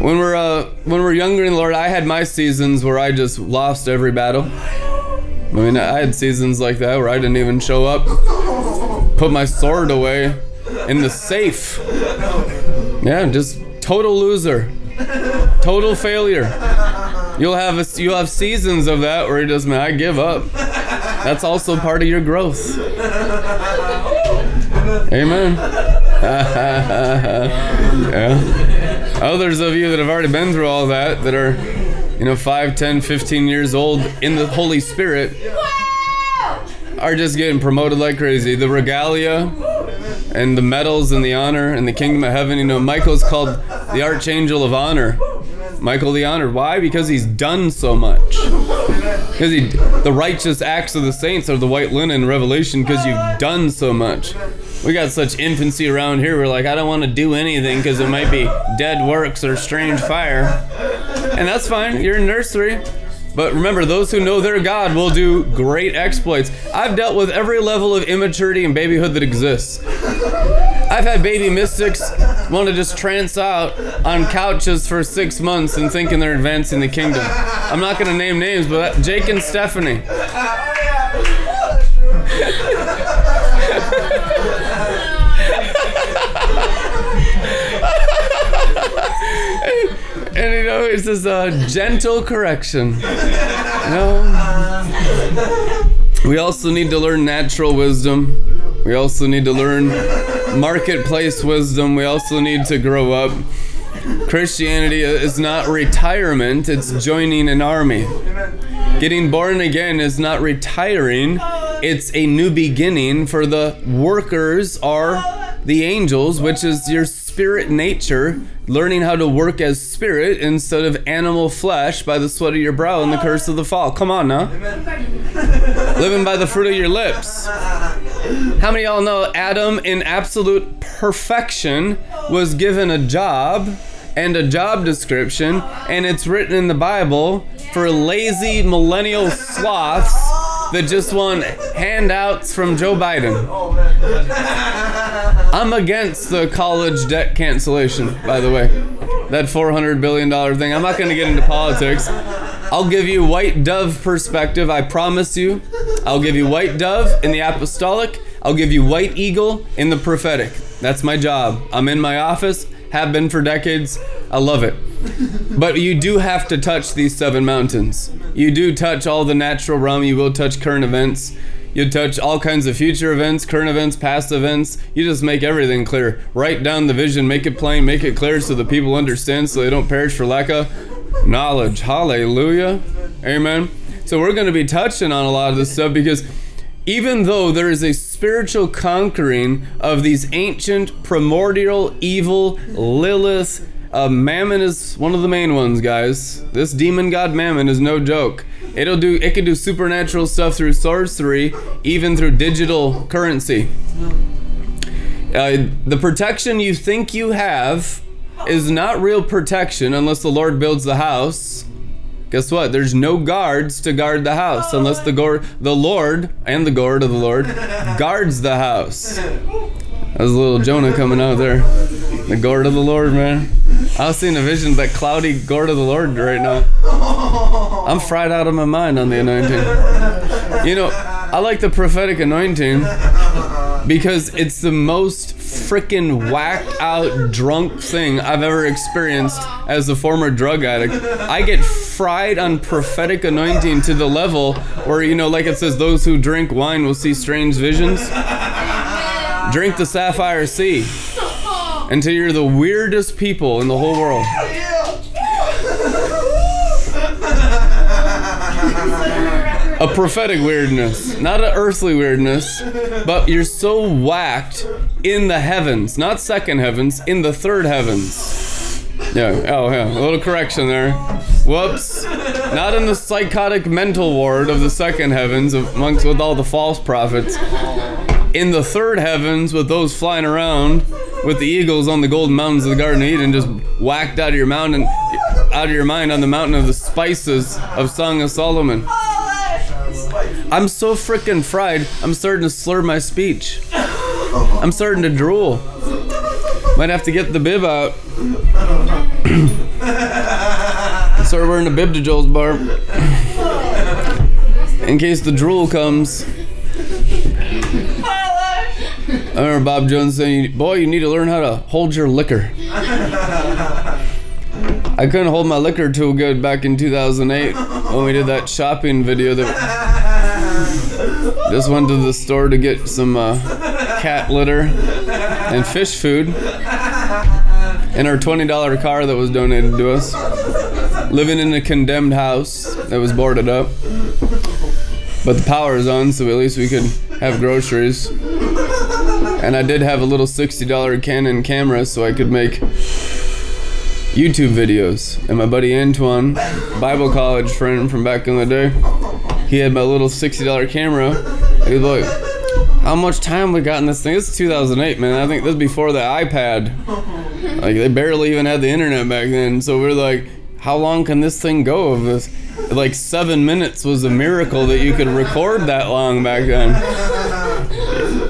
When we're uh, when we're younger in the Lord, I had my seasons where I just lost every battle. I mean, I had seasons like that where I didn't even show up, put my sword away in the safe. Yeah, just total loser, total failure. You'll have a, you'll have seasons of that where you just man, I give up. That's also part of your growth. Amen. Yeah. Others of you that have already been through all that, that are, you know, 5, 10, 15 years old in the Holy Spirit, are just getting promoted like crazy. The regalia and the medals and the honor and the kingdom of heaven. You know, Michael's called the archangel of honor. Michael the honored. Why? Because he's done so much. Because he, the righteous acts of the saints are the white linen revelation. Because you've done so much. We got such infancy around here. We're like, I don't want to do anything because it might be dead works or strange fire, and that's fine. You're in nursery. But remember, those who know their God will do great exploits. I've dealt with every level of immaturity and babyhood that exists. I've had baby mystics want to just trance out on couches for six months and thinking they're advancing the kingdom. I'm not going to name names, but Jake and Stephanie. You know, a gentle correction. Know? We also need to learn natural wisdom. We also need to learn marketplace wisdom. We also need to grow up. Christianity is not retirement, it's joining an army. Getting born again is not retiring, it's a new beginning for the workers are the angels, which is your spirit nature, learning how to work as spirit instead of animal flesh by the sweat of your brow and the curse of the fall. Come on now. Living by the fruit of your lips. How many of y'all know Adam, in absolute perfection, was given a job and a job description, and it's written in the Bible for lazy millennial sloths that just want handouts from Joe Biden. I'm against the college debt cancellation, by the way. That $400 billion thing. I'm not going to get into politics. I'll give you white dove perspective, I promise you. I'll give you white dove in the apostolic. I'll give you white eagle in the prophetic. That's my job. I'm in my office, have been for decades. I love it. But you do have to touch these seven mountains. You do touch all the natural realm. You will touch current events. You touch all kinds of future events, current events, past events. You just make everything clear. Write down the vision, make it plain, make it clear so the people understand so they don't perish for lack of knowledge. Hallelujah. Amen. So we're going to be touching on a lot of this stuff because even though there is a spiritual conquering of these ancient, primordial, evil, Lilith, uh, Mammon is one of the main ones, guys. This demon god Mammon is no joke. It'll do. It can do supernatural stuff through sorcery, even through digital currency. Uh, the protection you think you have is not real protection unless the Lord builds the house. Guess what? There's no guards to guard the house unless the guard, the Lord and the guard of the Lord *laughs* guards the house. That was a little Jonah coming out there. The guard of the Lord, man. I was seeing a vision of that cloudy glory of the Lord right now. I'm fried out of my mind on the anointing. You know, I like the prophetic anointing because it's the most freaking whacked out drunk thing I've ever experienced as a former drug addict. I get fried on prophetic anointing to the level where, you know, like it says, those who drink wine will see strange visions. Drink the sapphire sea until you're the weirdest people in the whole world. A prophetic weirdness, not an earthly weirdness, but you're so whacked in the heavens, not second heavens, in the third heavens. Yeah, oh yeah, a little correction there. Whoops. Not in the psychotic mental ward of the second heavens amongst with all the false prophets. In the third heavens with those flying around with the eagles on the golden mountains of the Garden of Eden just whacked out of your mountain out of your mind on the mountain of the spices of Song of Solomon. I'm so freaking fried, I'm starting to slur my speech. I'm starting to drool. Might have to get the bib out. *coughs* Start wearing the bib to Joel's bar. *coughs* In case the drool comes. I remember Bob Jones saying, Boy, you need to learn how to hold your liquor. I couldn't hold my liquor too good back in 2008 when we did that shopping video that just went to the store to get some uh, cat litter and fish food in our $20 car that was donated to us. Living in a condemned house that was boarded up. But the power is on, so at least we could have groceries. And I did have a little $60 Canon camera so I could make YouTube videos. And my buddy Antoine, Bible college friend from back in the day, he had my little $60 camera. He was like, how much time we got in this thing? Is 2008, man. I think this is before the iPad. Like, they barely even had the internet back then. So we're like, how long can this thing go of this? Like, seven minutes was a miracle that you could record that long back then.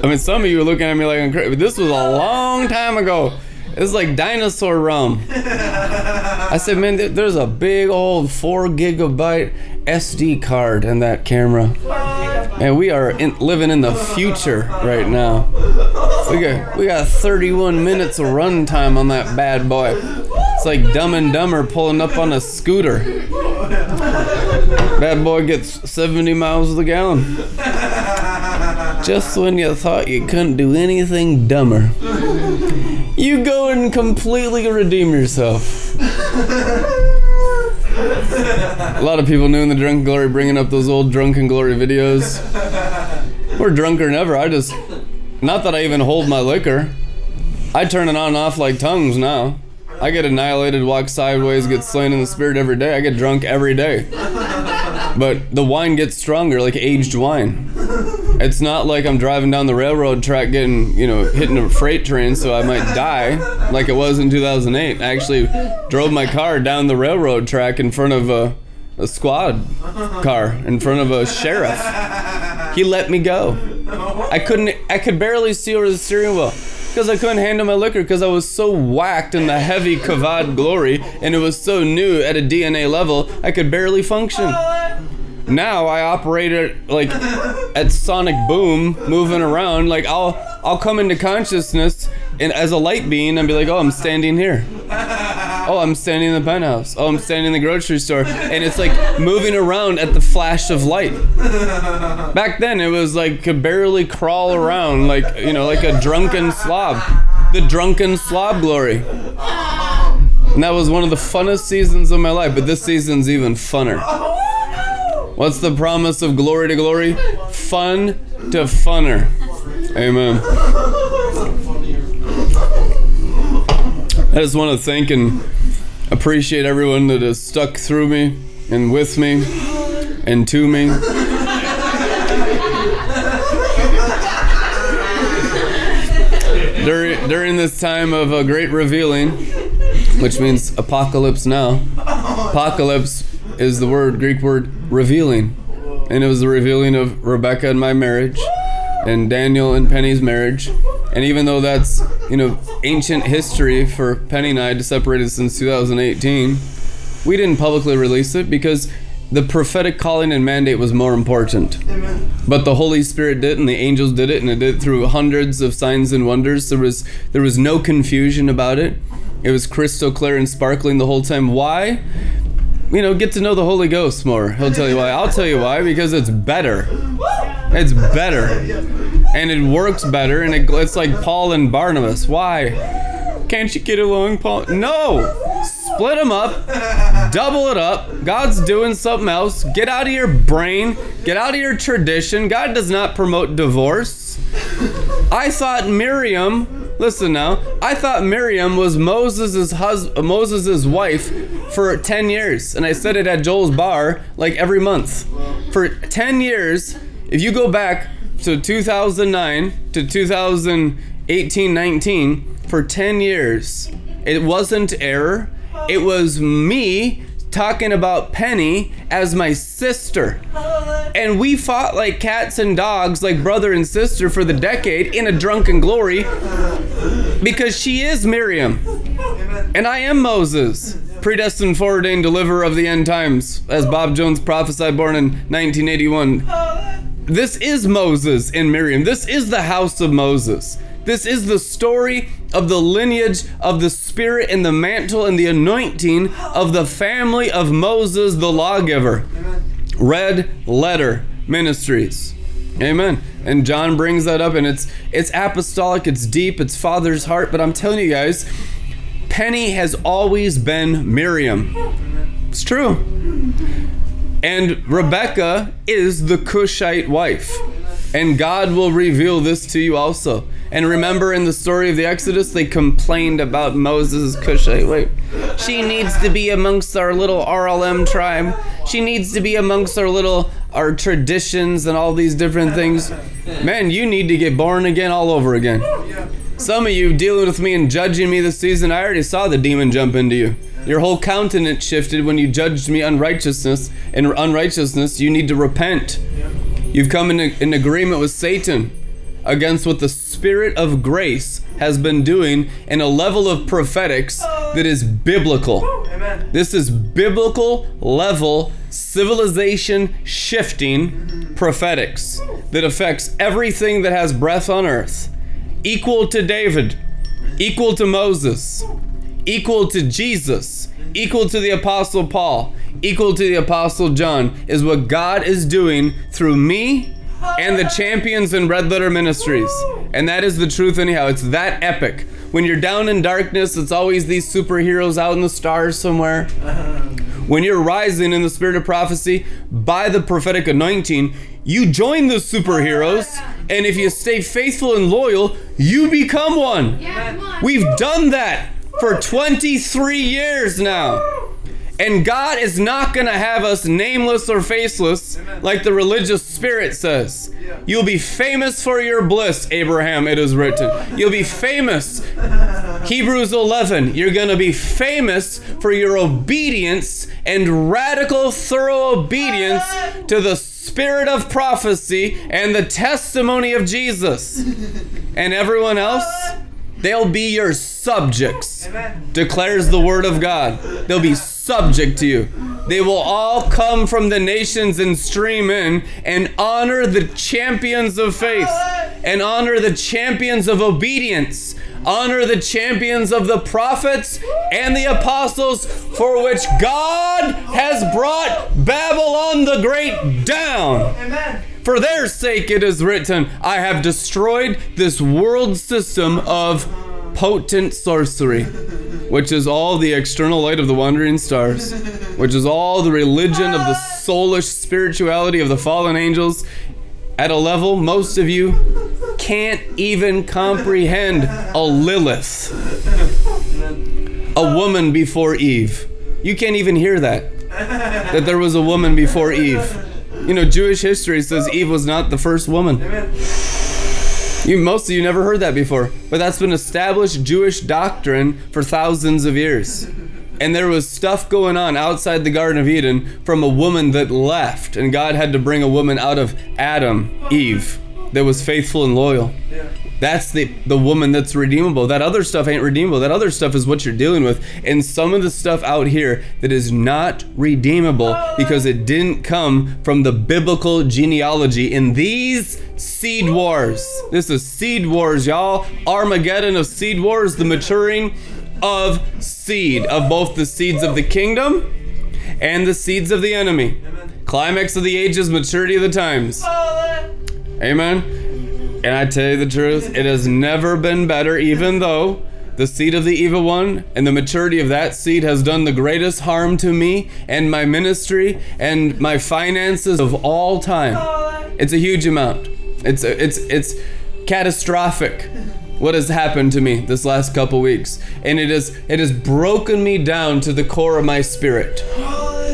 I mean, some of you are looking at me like I'm crazy, this was a long time ago. It's like dinosaur rum. I said, man, there's a big old four gigabyte SD card in that camera. And we are in, living in the future right now. We got we got 31 minutes of runtime on that bad boy. It's like Dumb and Dumber pulling up on a scooter. Bad boy gets 70 miles to the gallon. Just when you thought you couldn't do anything dumber, you go and completely redeem yourself. A lot of people knew in the Drunken Glory bringing up those old Drunken Glory videos. We're drunker than ever. I just, not that I even hold my liquor. I turn it on and off like tongues now. I get annihilated, walk sideways, get slain in the spirit every day. I get drunk every day. But the wine gets stronger, like aged wine. It's not like I'm driving down the railroad track getting, you know, hitting a freight train so I might die like it was in 2008. I actually drove my car down the railroad track in front of a, a squad car, in front of a sheriff. He let me go. I couldn't, I could barely see over the steering wheel because I couldn't handle my liquor because I was so whacked in the heavy Kavod glory and it was so new at a DNA level, I could barely function. Now I operate it like at sonic boom, moving around. Like I'll I'll come into consciousness and as a light being and be like, oh, I'm standing here. Oh, I'm standing in the penthouse. Oh, I'm standing in the grocery store, and it's like moving around at the flash of light. Back then, it was like could barely crawl around, like you know, like a drunken slob, the drunken slob glory. And that was one of the funnest seasons of my life, but this season's even funner. What's the promise of glory to glory? Fun to funner. Amen. I just want to thank and appreciate everyone that has stuck through me and with me and to me. during, during this time of a great revealing, which means apocalypse now, apocalypse is the word Greek word revealing, and it was the revealing of Rebecca and my marriage, and Daniel and Penny's marriage, And even though that's, you know, ancient history for Penny and I, to separated since 2018, we didn't publicly release it because the prophetic calling and mandate was more important. Amen. But the Holy Spirit did, and the angels did it, and it did it through hundreds of signs and wonders. There was there was no confusion about it. It was crystal clear and sparkling the whole time. Why? You know, get to know the Holy Ghost more. He'll tell you why. I'll tell you why. Because it's better. It's better, and it works better, and it, it's like Paul and Barnabas. Why? Can't you get along, Paul? No. Split them up, double it up. God's doing something else. Get out of your brain. Get out of your tradition. God does not promote divorce. I thought Miriam, listen now, I thought Miriam was Moses' hus- Moses' wife for 10 years. And I said it at Joel's bar like every month. For 10 years, if you go back to 2009 to 2018 19, for 10 years, it wasn't error. It was me talking about Penny as my sister. And we fought like cats and dogs, like brother and sister for the decade in a drunken glory because she is Miriam and I am Moses, predestined, foreordained deliverer of the end times, as Bob Jones prophesied, born in 1981. This is Moses and Miriam. This is the house of Moses. This is the story of the lineage of the spirit and the mantle and the anointing of the family of Moses, the lawgiver. Red Letter Ministries. Amen. And John brings that up and it's it's apostolic, it's deep, it's father's heart, but I'm telling you guys, Penny has always been Miriam. It's true. And Rebecca is the Cushite wife. And God will reveal this to you also. And remember in the story of the Exodus, they complained about Moses' Cushite wife. She needs to be amongst our little RLM tribe. She needs to be amongst our little our traditions and all these different things. Man, you need to get born again all over again. Some of you dealing with me and judging me this season, I already saw the demon jump into you. Your whole countenance shifted when you judged me unrighteousness and unrighteousness. You need to repent. You've come in, in agreement with Satan against what the Spirit of grace has been doing in a level of prophetics that is biblical. Amen. This is biblical level civilization shifting prophetics that affects everything that has breath on earth. Equal to David, equal to Moses, equal to Jesus, equal to the Apostle Paul, equal to the Apostle John is what God is doing through me and the champions in Red Letter Ministries. And that is the truth, anyhow. It's that epic. When you're down in darkness, it's always these superheroes out in the stars somewhere. Uh-huh. When you're rising in the spirit of prophecy by the prophetic anointing, you join the superheroes. And if you stay faithful and loyal, you become one. Yeah, on. We've done that for 23 years now. And God is not going to have us nameless or faceless like the religious spirit says. You'll be famous for your bliss, Abraham, it is written. You'll be famous. *laughs* Hebrews 11, you're going to be famous for your obedience and radical, thorough obedience to the spirit of prophecy and the testimony of Jesus. *laughs* And everyone else, they'll be your subjects Amen. declares the word of God. They'll be subject to you. They will all come from the nations and stream in and honor the champions of faith and honor the champions of obedience. Honor the champions of the prophets and the apostles for which God has brought Babylon the Great down. Amen. For their sake it is written, I have destroyed this world system of potent sorcery, which is all the external light of the wandering stars, which is all the religion of the soulish spirituality of the fallen angels at a level most of you can't even comprehend a Lilith, a woman before Eve. You can't even hear that that there was a woman before Eve. You know, Jewish history says Eve was not the first woman. Amen. You most of you never heard that before, but that's been established Jewish doctrine for thousands of years. And there was stuff going on outside the Garden of Eden from a woman that left, and God had to bring a woman out of Adam, Eve, that was faithful and loyal. Yeah. That's the the woman that's redeemable. That other stuff ain't redeemable. That other stuff is what you're dealing with. And some of the stuff out here that is not redeemable because it didn't come from the biblical genealogy in these seed wars. This is seed wars, y'all. Armageddon of seed wars, the maturing of seed, of both the seeds of the kingdom and the seeds of the enemy. Climax of the ages, maturity of the times. Amen. And I tell you the truth, it has never been better, even though the seed of the evil one and the maturity of that seed has done the greatest harm to me and my ministry and my finances of all time. It's a huge amount. It's it's it's catastrophic what has happened to me this last couple weeks and it has it has broken me down to the core of my spirit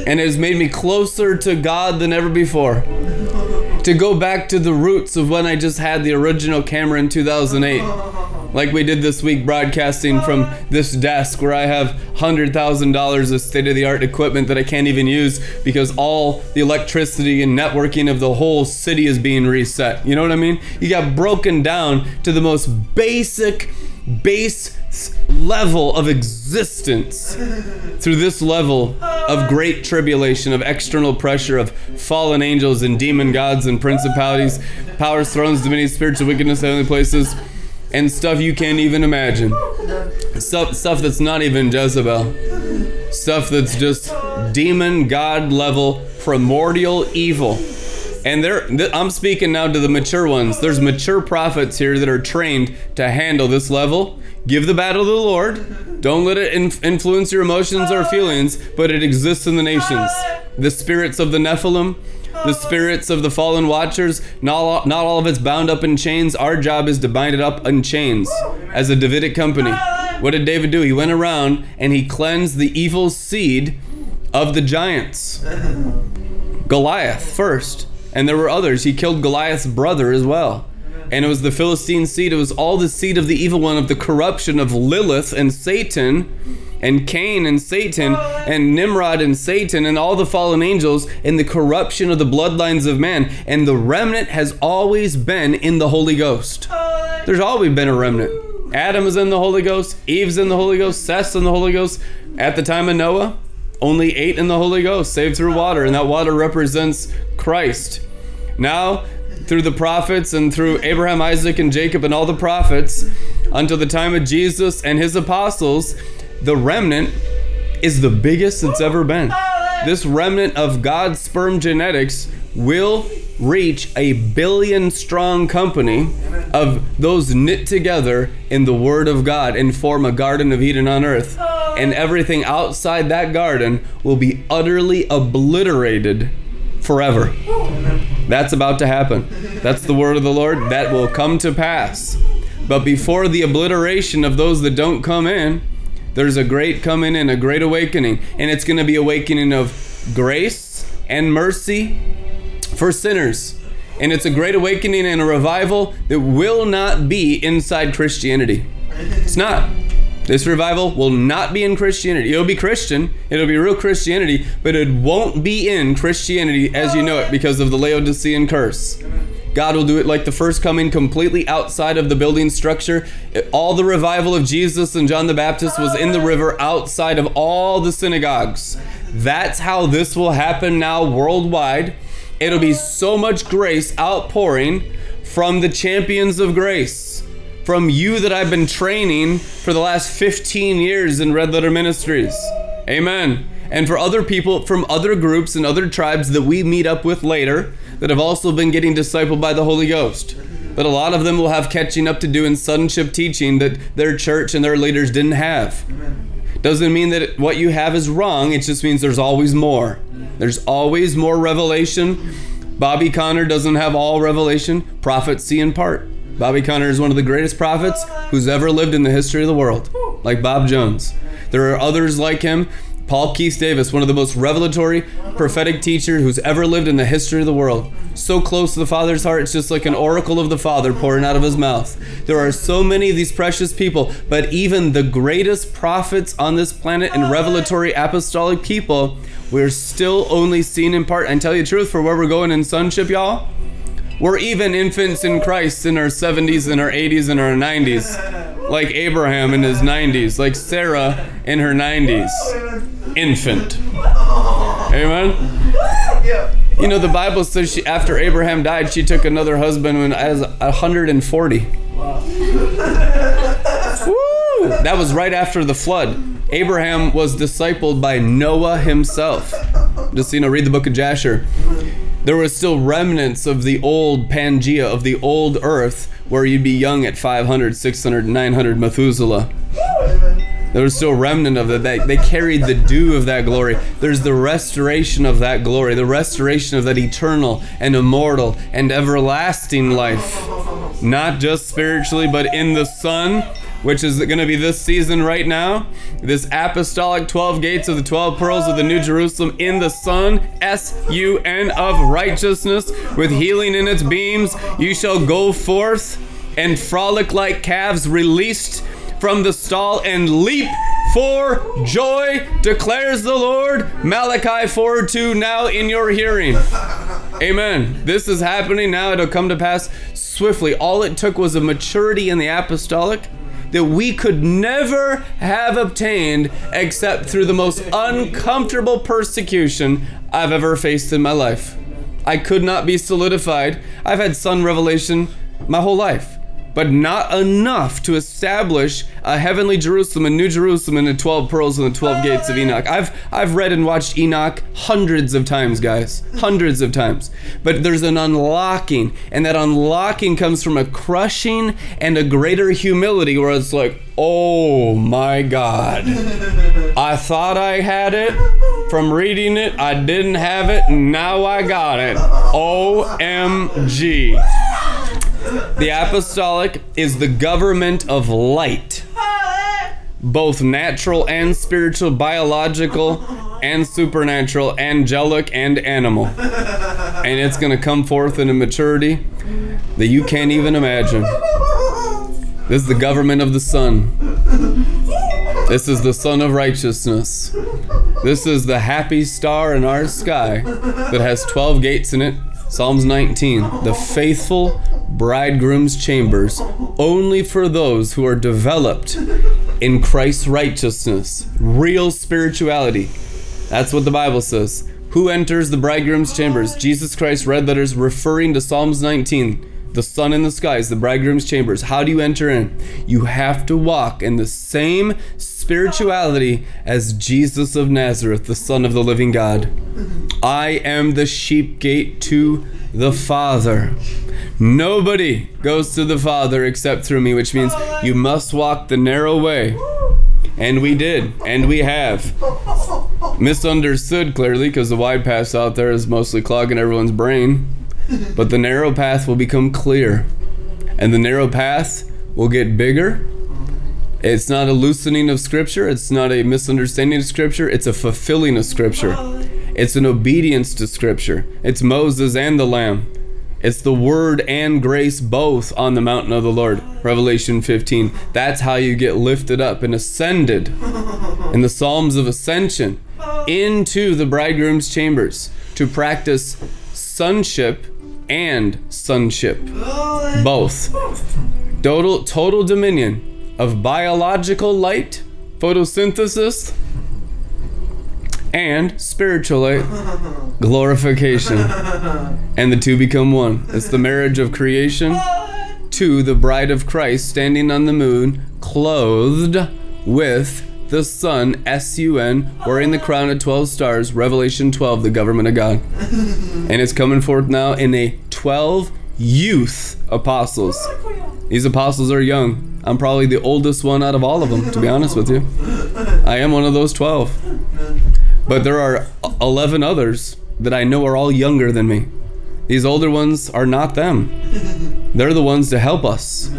and it has made me closer to God than ever before to go back to the roots of when I just had the original camera in 2008. Like we did this week, broadcasting from this desk where I have $100,000 of state of the art equipment that I can't even use because all the electricity and networking of the whole city is being reset. You know what I mean? You got broken down to the most basic, base level of existence through this level of great tribulation, of external pressure, of fallen angels and demon gods and principalities, powers, thrones, dominions, spiritual wickedness, heavenly places, and stuff you can't even imagine. Stuff, stuff that's not even Jezebel. Stuff that's just demon god level primordial evil. And th- I'm speaking now to the mature ones. There's mature prophets here that are trained to handle this level. Give the battle to the Lord. Don't let it in- influence your emotions or feelings, but it exists in the nations. The spirits of the Nephilim, the spirits of the fallen watchers, not all, not all of it's bound up in chains. Our job is to bind it up in chains as a Davidic company. What did David do? He went around and he cleansed the evil seed of the giants. Goliath first, and there were others. He killed Goliath's brother as well. And it was the Philistine seed. It was all the seed of the evil one, of the corruption of Lilith and Satan, and Cain and Satan, and Nimrod and Satan, and all the fallen angels, and the corruption of the bloodlines of man. And the remnant has always been in the Holy Ghost. There's always been a remnant. Adam is in the Holy Ghost, Eve's in the Holy Ghost, Seth's in the Holy Ghost. At the time of Noah, only eight in the Holy Ghost, saved through water, and that water represents Christ. Now, through the prophets and through Abraham, Isaac, and Jacob, and all the prophets, until the time of Jesus and his apostles, the remnant is the biggest it's ever been. This remnant of God's sperm genetics will reach a billion strong company of those knit together in the Word of God and form a Garden of Eden on earth. And everything outside that garden will be utterly obliterated forever. That's about to happen. That's the word of the Lord. That will come to pass. But before the obliteration of those that don't come in, there's a great coming in, a great awakening. And it's going to be awakening of grace and mercy for sinners. And it's a great awakening and a revival that will not be inside Christianity. It's not. This revival will not be in Christianity. It'll be Christian, it'll be real Christianity, but it won't be in Christianity as you know it because of the Laodicean curse. God will do it like the first coming, completely outside of the building structure. All the revival of Jesus and John the Baptist was in the river outside of all the synagogues. That's how this will happen now worldwide. It'll be so much grace outpouring from the champions of grace from you that I've been training for the last 15 years in Red Letter Ministries. Amen. And for other people from other groups and other tribes that we meet up with later that have also been getting discipled by the Holy Ghost. But a lot of them will have catching up to do in sonship teaching that their church and their leaders didn't have. Doesn't mean that what you have is wrong, it just means there's always more. There's always more revelation. Bobby Conner doesn't have all revelation, prophets see in part. Bobby Conner is one of the greatest prophets who's ever lived in the history of the world, like Bob Jones. There are others like him. Paul Keith Davis, one of the most revelatory prophetic teacher who's ever lived in the history of the world. So close to the Father's heart, it's just like an oracle of the Father pouring out of his mouth. There are so many of these precious people, but even the greatest prophets on this planet and revelatory apostolic people, we're still only seen in part. And tell you the truth, for where we're going in sonship, y'all, We're even infants in Christ in our 70s and our 80s and our 90s. Like Abraham in his 90s, like Sarah in her 90s. Infant. Amen. You know, the Bible says she, after Abraham died, she took another husband when I was 140. Woo! That was right after the flood. Abraham was discipled by Noah himself. Just, you know, read the book of Jasher. There was still remnants of the old Pangea, of the old earth, where you'd be young at 500, 600, 900 Methuselah. There was still remnant of that. They, they carried the dew of that glory. There's the restoration of that glory, the restoration of that eternal and immortal and everlasting life. Not just spiritually, but in the Son, which is going to be this season right now. This apostolic 12 gates of the 12 pearls of the New Jerusalem in the sun, S U N of righteousness, with healing in its beams. You shall go forth and frolic like calves released from the stall and leap for joy, declares the Lord. Malachi 4 2 now in your hearing. Amen. This is happening now. It'll come to pass swiftly. All it took was a maturity in the apostolic that we could never have obtained except through the most uncomfortable persecution I've ever faced in my life. I could not be solidified. I've had sun revelation my whole life but not enough to establish a heavenly Jerusalem and New Jerusalem and the 12 pearls and the 12 gates of Enoch. I've I've read and watched Enoch hundreds of times, guys. Hundreds of times. But there's an unlocking, and that unlocking comes from a crushing and a greater humility where it's like, "Oh my God. *laughs* I thought I had it from reading it. I didn't have it. Now I got it. OMG." The apostolic is the government of light, both natural and spiritual, biological and supernatural, angelic and animal. And it's going to come forth in a maturity that you can't even imagine. This is the government of the Son. This is the Son of Righteousness. This is the happy star in our sky that has 12 gates in it. Psalms 19. The faithful bridegroom's chambers only for those who are developed in Christ's righteousness, real spirituality. That's what the Bible says. Who enters the bridegroom's chambers? Jesus Christ, red letters, referring to Psalms 19. The sun in the skies, the bridegroom's chambers. How do you enter in? You have to walk in the same spirituality as Jesus of Nazareth, the Son of the living God. I am the sheep gate to the Father. Nobody goes to the Father except through me, which means you must walk the narrow way. And we did, and we have. Misunderstood clearly because the wide path out there is mostly clogging everyone's brain. *laughs* But the narrow path will become clear. And the narrow path will get bigger. It's not a loosening of Scripture, it's not a misunderstanding of Scripture, it's a fulfilling of Scripture. It's an obedience to Scripture. It's Moses and the Lamb. It's the word and grace both on the mountain of the Lord. Revelation 15. That's how you get lifted up and ascended *laughs* in the Psalms of Ascension into the bridegroom's chambers to practice sonship and sonship. Both. Total, total dominion of biological light, photosynthesis, and spiritual light, glorification. And the two become one. It's the marriage of creation to the bride of Christ standing on the moon, clothed with the sun, S U N, wearing the crown of 12 stars, Revelation 12, the government of God. *laughs* And it's coming forth now in a 12 youth apostles. These apostles are young. I'm probably the oldest one out of all of them, to be honest with you. I am one of those 12. But there are 11 others that I know are all younger than me. These older ones are not them. They're the ones to help us.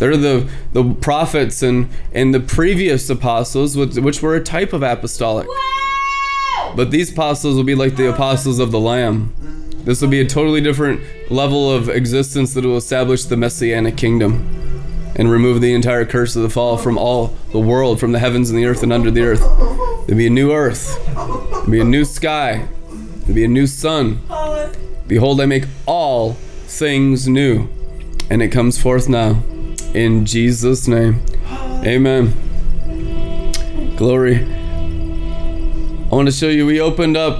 They're the, the prophets and, and the previous apostles, which, which were a type of apostolic. But these apostles will be like the apostles of the Lamb. This will be a totally different level of existence that will establish the messianic kingdom and remove the entire curse of the fall from all the world, from the heavens and the earth and under the earth. There'll be a new earth, there'll be a new sky, there'll be a new sun. Behold, I make all things new. And it comes forth now. In Jesus' name. Amen. Glory. I want to show you, we opened up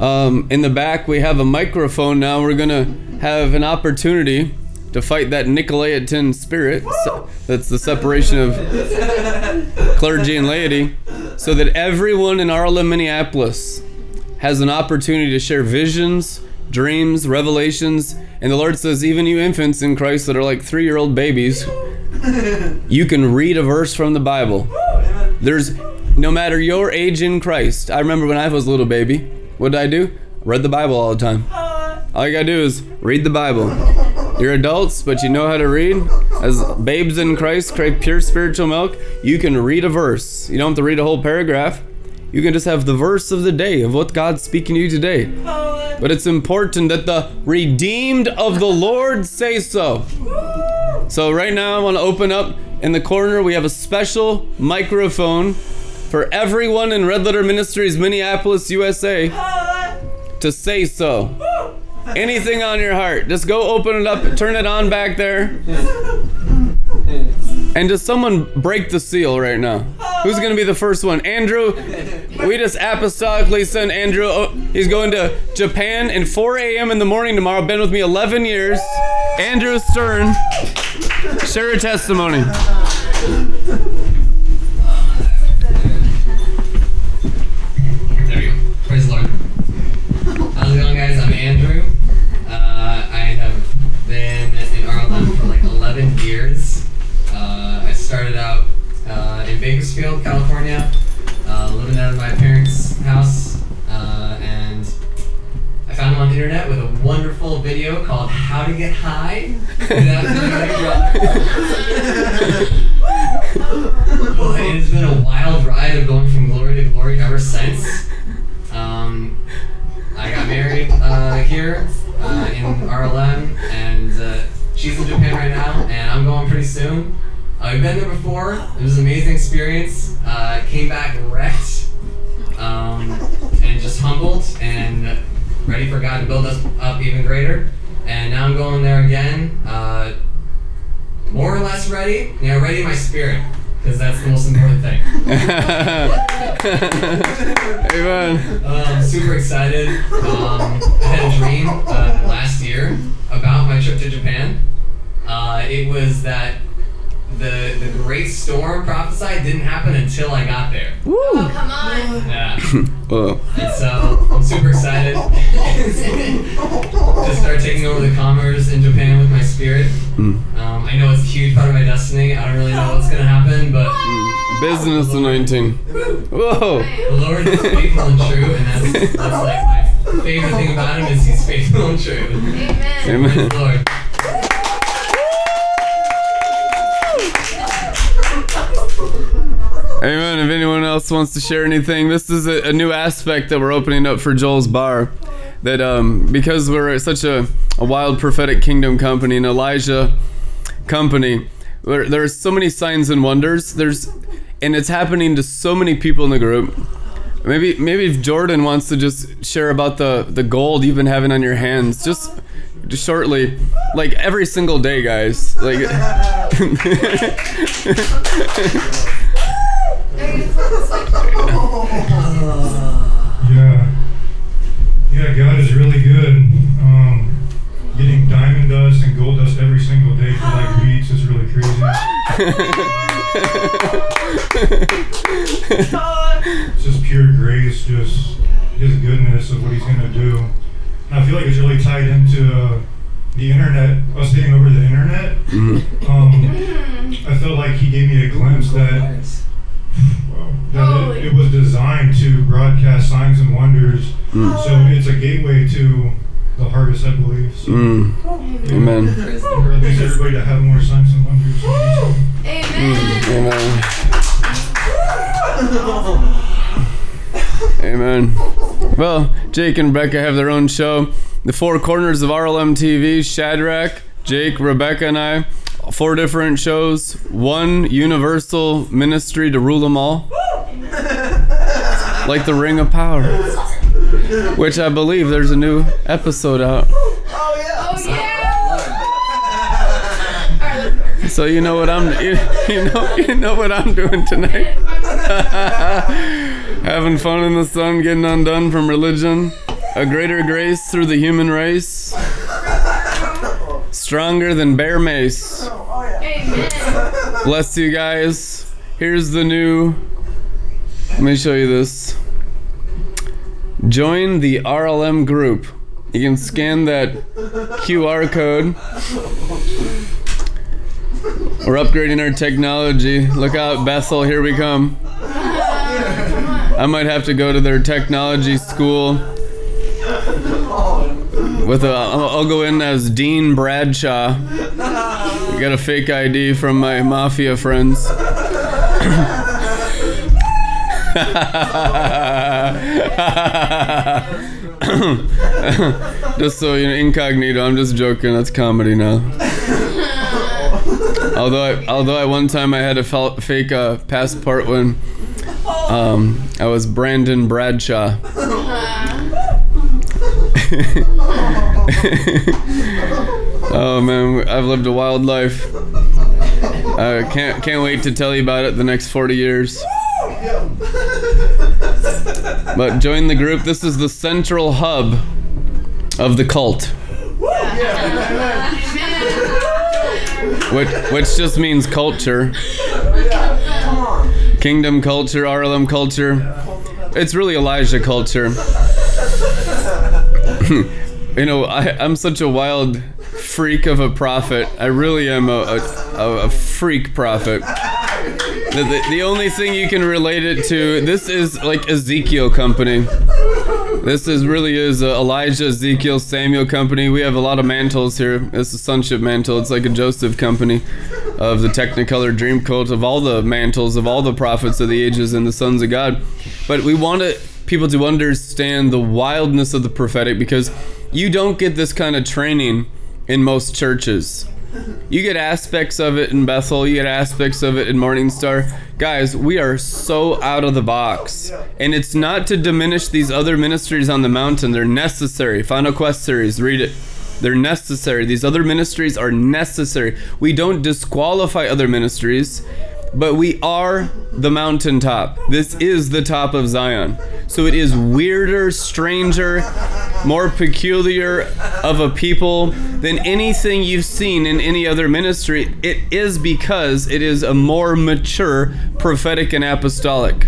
um, in the back, we have a microphone now. We're going to have an opportunity to fight that Nicolaitan spirit. So- that's the separation of clergy and laity. So that everyone in RLM, Minneapolis has an opportunity to share visions, dreams, revelations. And the Lord says, even you infants in Christ that are like three year old babies, *laughs* you can read a verse from the Bible. There's no matter your age in Christ. I remember when I was a little baby, what did I do? Read the Bible all the time. All you gotta do is read the Bible. You're adults, but you know how to read. As babes in Christ, crave pure spiritual milk. You can read a verse. You don't have to read a whole paragraph. You can just have the verse of the day of what God's speaking to you today. But it's important that the redeemed of the Lord say so. So right now I want to open up in the corner we have a special microphone for everyone in Red Letter Ministries Minneapolis USA to say so. Anything on your heart, just go open it up, turn it on back there. And does someone break the seal right now? Who's gonna be the first one? Andrew, we just apostolically send Andrew. Oh, he's going to Japan in 4 a.m. in the morning tomorrow. Been with me 11 years. Andrew Stern, share a testimony. Bakersfield, California, uh, living out of my parents' house, uh, and I found him on the internet with a wonderful video called "How to Get High Well, *laughs* it has been a wild ride of going from glory to glory ever since. Um, I got married uh, here uh, in RLM, and uh, she's in Japan right now, and I'm going pretty soon. Uh, I've been there before. It was an amazing experience. Uh, came back wrecked, um, and just humbled, and ready for God to build us up even greater. And now I'm going there again. Uh, more or less ready. You know, ready in my spirit, because that's the most important thing. *laughs* Amen. Um, super excited. Um, I had a dream uh, last year about my trip to Japan. Uh, it was that the the great storm prophesied didn't happen until I got there. Oh, come on. Yeah. *laughs* Whoa. And so I'm super excited *laughs* to start taking over the commerce in Japan with my spirit. Um, I know it's a huge part of my destiny. I don't really know what's gonna happen, but *laughs* Business anointing. Whoa. the Lord is faithful and true, and that's, that's like my favorite thing about him is he's faithful and true. Amen. Amen. Lord. Amen. If anyone else wants to share anything, this is a, a new aspect that we're opening up for Joel's Bar. That um, because we're such a, a wild prophetic kingdom company, and Elijah company, there, there are so many signs and wonders. There's, and it's happening to so many people in the group. Maybe maybe if Jordan wants to just share about the the gold you've been having on your hands, just just shortly, like every single day, guys. Like. *laughs* *laughs* *laughs* Yeah. Yeah, God is really good. Um, getting diamond dust and gold dust every single day for like weeks is really crazy. *laughs* It's just pure grace, just His goodness of what He's gonna do. And I feel like it's really tied into uh, the internet, us taking over the internet. Um, I felt like He gave me a glimpse that that it, it was designed to broadcast signs and wonders. So it's a gateway to I believe. So Mm. Amen. or at least everybody to have more signs and wonders. Amen. Amen. Amen. Well, Jake and Rebecca have their own show. The Four Corners of RLM TV, Shadrach, Jake, Rebecca, and I. Four different shows, one universal ministry to rule them all. Like the Ring of Power. Which I believe there's a new episode out. Oh yeah. Oh, yeah. So you know what I'm *laughs* you, you know you know what I'm doing tonight. *laughs* Having fun in the sun, getting undone from religion. A greater grace through the human race. Stronger than bear mace. Amen. Bless you guys. Here's the new. Let me show you this. Join the RLM group. You can scan that QR code. We're upgrading our technology. Look out, Bethel, here we come. I might have to go to their technology school. With a, I'll go in as Dean Bradshaw. I got a fake ID from my mafia friends. *clears throat* *laughs* just so you know, incognito. I'm just joking. That's comedy now. although, I, although I one time I had a fel- fake uh, passport when um, I was Brandon Bradshaw. *laughs* oh man, I've lived a wild life. I can't can't wait to tell you about it the next 40 years. But join the group. This is the central hub of the cult, which which just means culture. Kingdom culture, RLM culture. It's really Elijah culture. *laughs* you know, I, I'm such a wild freak of a prophet. I really am a, a, a freak prophet. The, the, only thing you can relate it to, this is like Ezekiel company. This is really is a Elijah, Ezekiel, Samuel company. We have a lot of mantles here. It's a sonship mantle. It's like a Joseph company of the Technicolor Dream Cult of all the mantles of all the prophets of the ages and the sons of God. But we want people to understand the wildness of the prophetic because you don't get this kind of training in most churches. You get aspects of it in Bethel, you get aspects of it in Morning Star. Guys, we are so out of the box. And it's not to diminish these other ministries on the mountain, they're necessary. Final Quest series, read it. They're necessary. These other ministries are necessary. We don't disqualify other ministries, but we are the mountaintop. This is the top of Zion. So it is weirder, stranger, more peculiar of a people than anything you've seen in any other ministry. It is because it is a more mature prophetic and apostolic.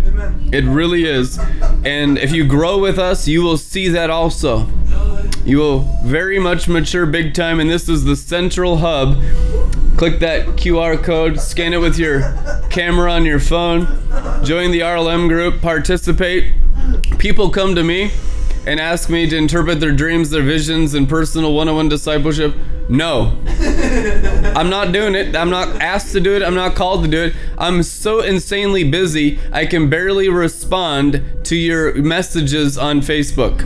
It really is. And if you grow with us, you will see that also. You will very much mature big time, and this is the central hub. Click that QR code, scan it with your camera on your phone, join the RLM group, participate. People come to me and ask me to interpret their dreams, their visions, and personal one on one discipleship. No. I'm not doing it. I'm not asked to do it. I'm not called to do it. I'm so insanely busy, I can barely respond to your messages on Facebook.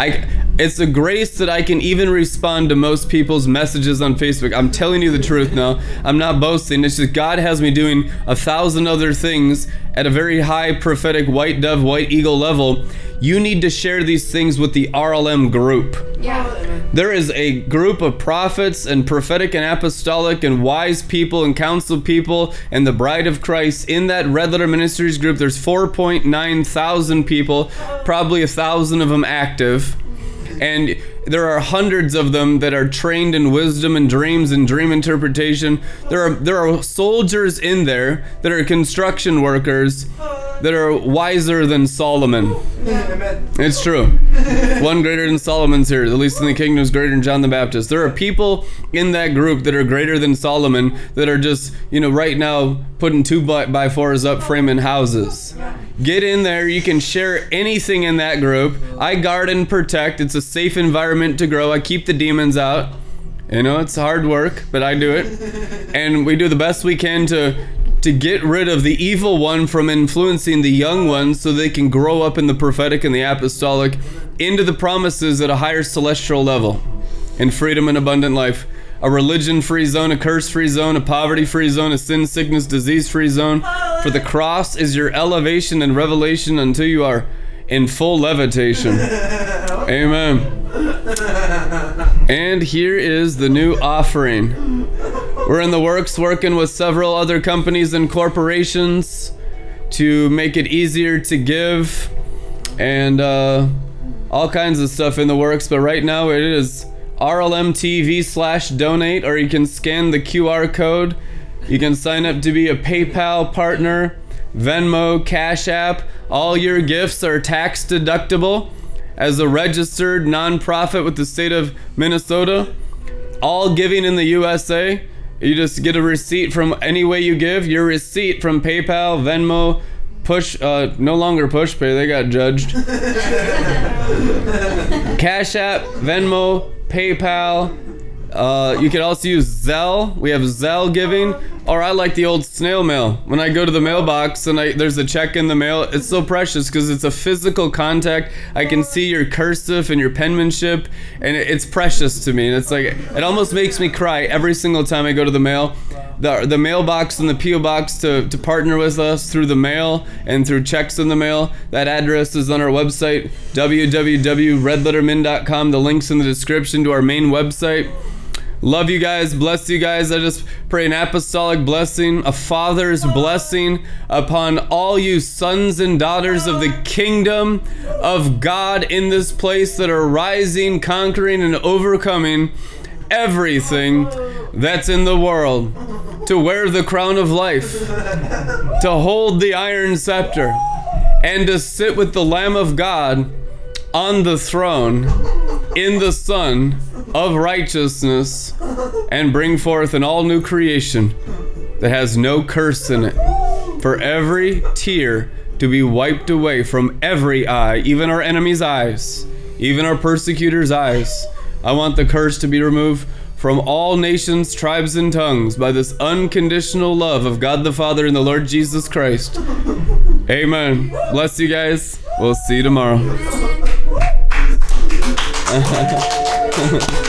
I it's a grace that I can even respond to most people's messages on Facebook. I'm telling you the truth now. I'm not boasting. It's just God has me doing a thousand other things at a very high prophetic white dove, white eagle level. You need to share these things with the RLM group. Yeah. There is a group of prophets and prophetic and apostolic and wise people and council people and the bride of Christ in that Red Letter Ministries group. There's 4.9 thousand people, probably a thousand of them active. And there are hundreds of them that are trained in wisdom and dreams and dream interpretation. There are there are soldiers in there that are construction workers that are wiser than Solomon. Amen. It's true. One greater than Solomon's here. The least in the kingdom is greater than John the Baptist. There are people in that group that are greater than Solomon that are just, you know, right now putting two by, by fours up framing houses. Get in there. You can share anything in that group. I guard and protect. It's a safe environment to grow. I keep the demons out. You know, it's hard work, but I do it. *laughs* And we do the best we can to to get rid of the evil one from influencing the young ones so they can grow up in the prophetic and the apostolic into the promises at a higher celestial level in freedom and abundant life. A religion free zone, a curse free zone, a poverty free zone, a sin, sickness, disease free zone. For the cross is your elevation and revelation until you are in full levitation. *laughs* Amen. And here is the new offering. We're in the works working with several other companies and corporations to make it easier to give and uh, all kinds of stuff in the works. But right now it is RLMTV slash donate, or you can scan the QR code. You can sign up to be a PayPal partner, Venmo, Cash App. All your gifts are tax deductible as a registered nonprofit with the state of Minnesota. All giving in the USA. You just get a receipt from any way you give. Your receipt from PayPal, Venmo, Push, uh, no longer Pushpay. They got judged. *laughs* Cash App, Venmo, PayPal. Uh, you can also use Zelle. We have Zelle giving, or I like the old snail mail. When I go to the mailbox and I, there's a check in the mail, it's so precious because it's a physical contact. I can see your cursive and your penmanship, and it- it's precious to me. And it's like it almost makes me cry every single time I go to the mail. The, the mailbox and the PO box to, to partner with us through the mail and through checks in the mail. That address is on our website, www.redlettermin.com. The link's in the description to our main website. Love you guys. Bless you guys. I just pray an apostolic blessing, a father's blessing upon all you sons and daughters of the kingdom of God in this place that are rising, conquering, and overcoming everything that's in the world. To wear the crown of life, to hold the iron scepter, and to sit with the Lamb of God on the throne in the Son of righteousness and bring forth an all new creation that has no curse in it. For every tear to be wiped away from every eye, even our enemies' eyes, even our persecutors' eyes. I want the curse to be removed from all nations, tribes, and tongues by this unconditional love of God the Father and the Lord Jesus Christ. Amen. Bless you guys. We'll see you tomorrow. *laughs*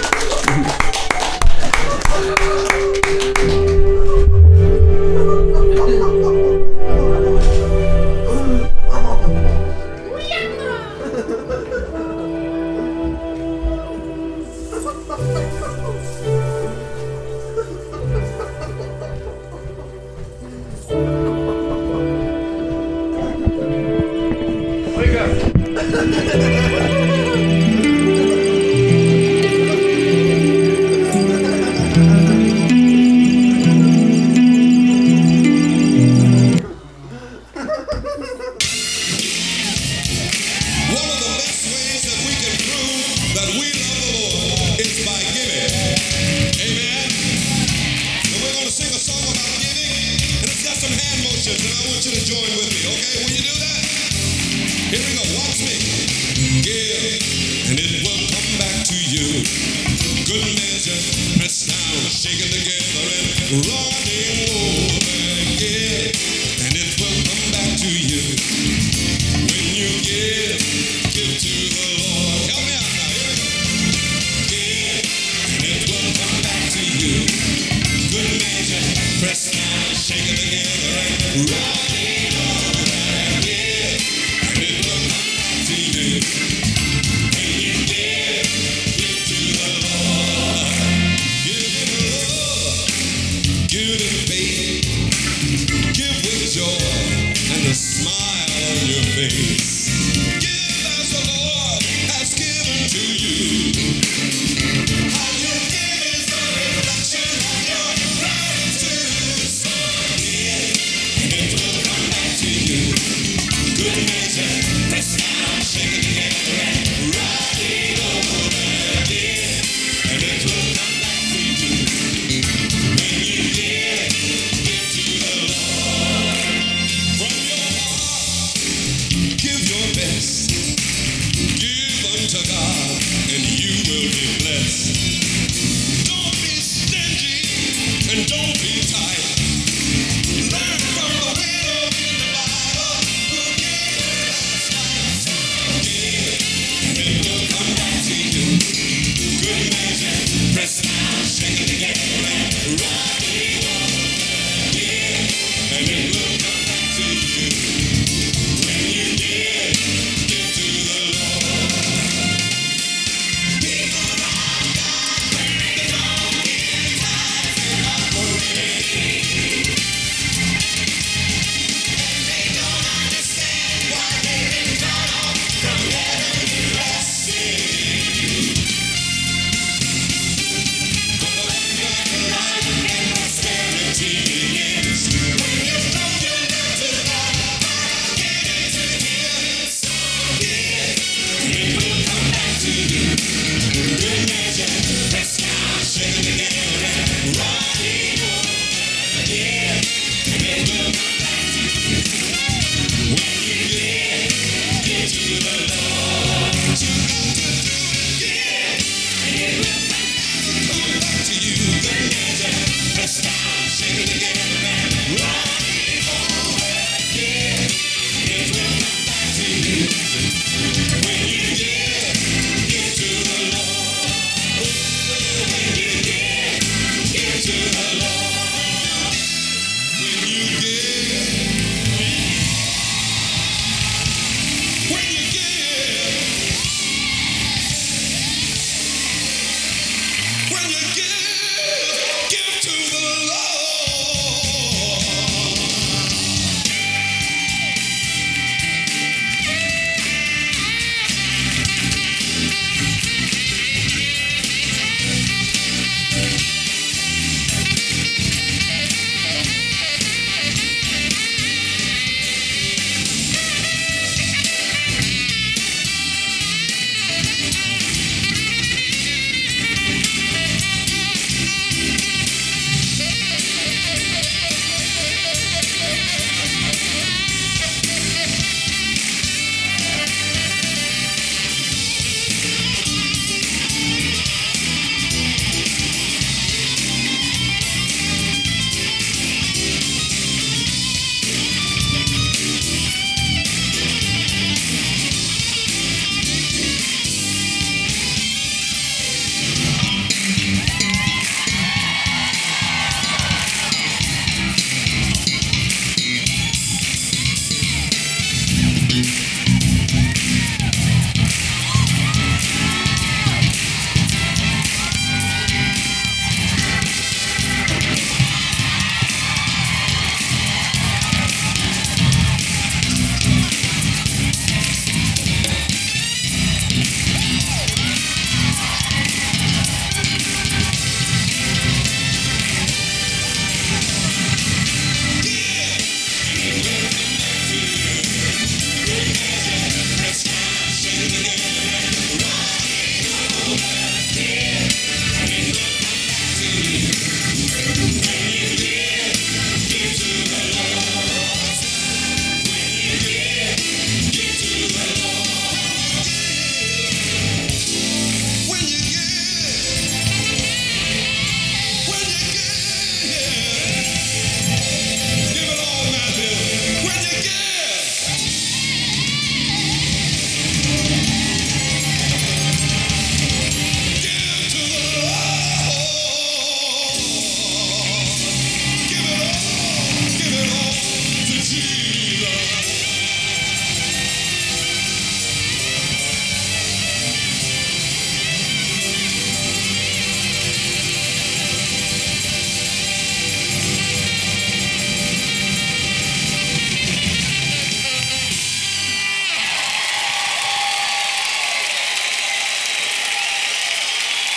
join with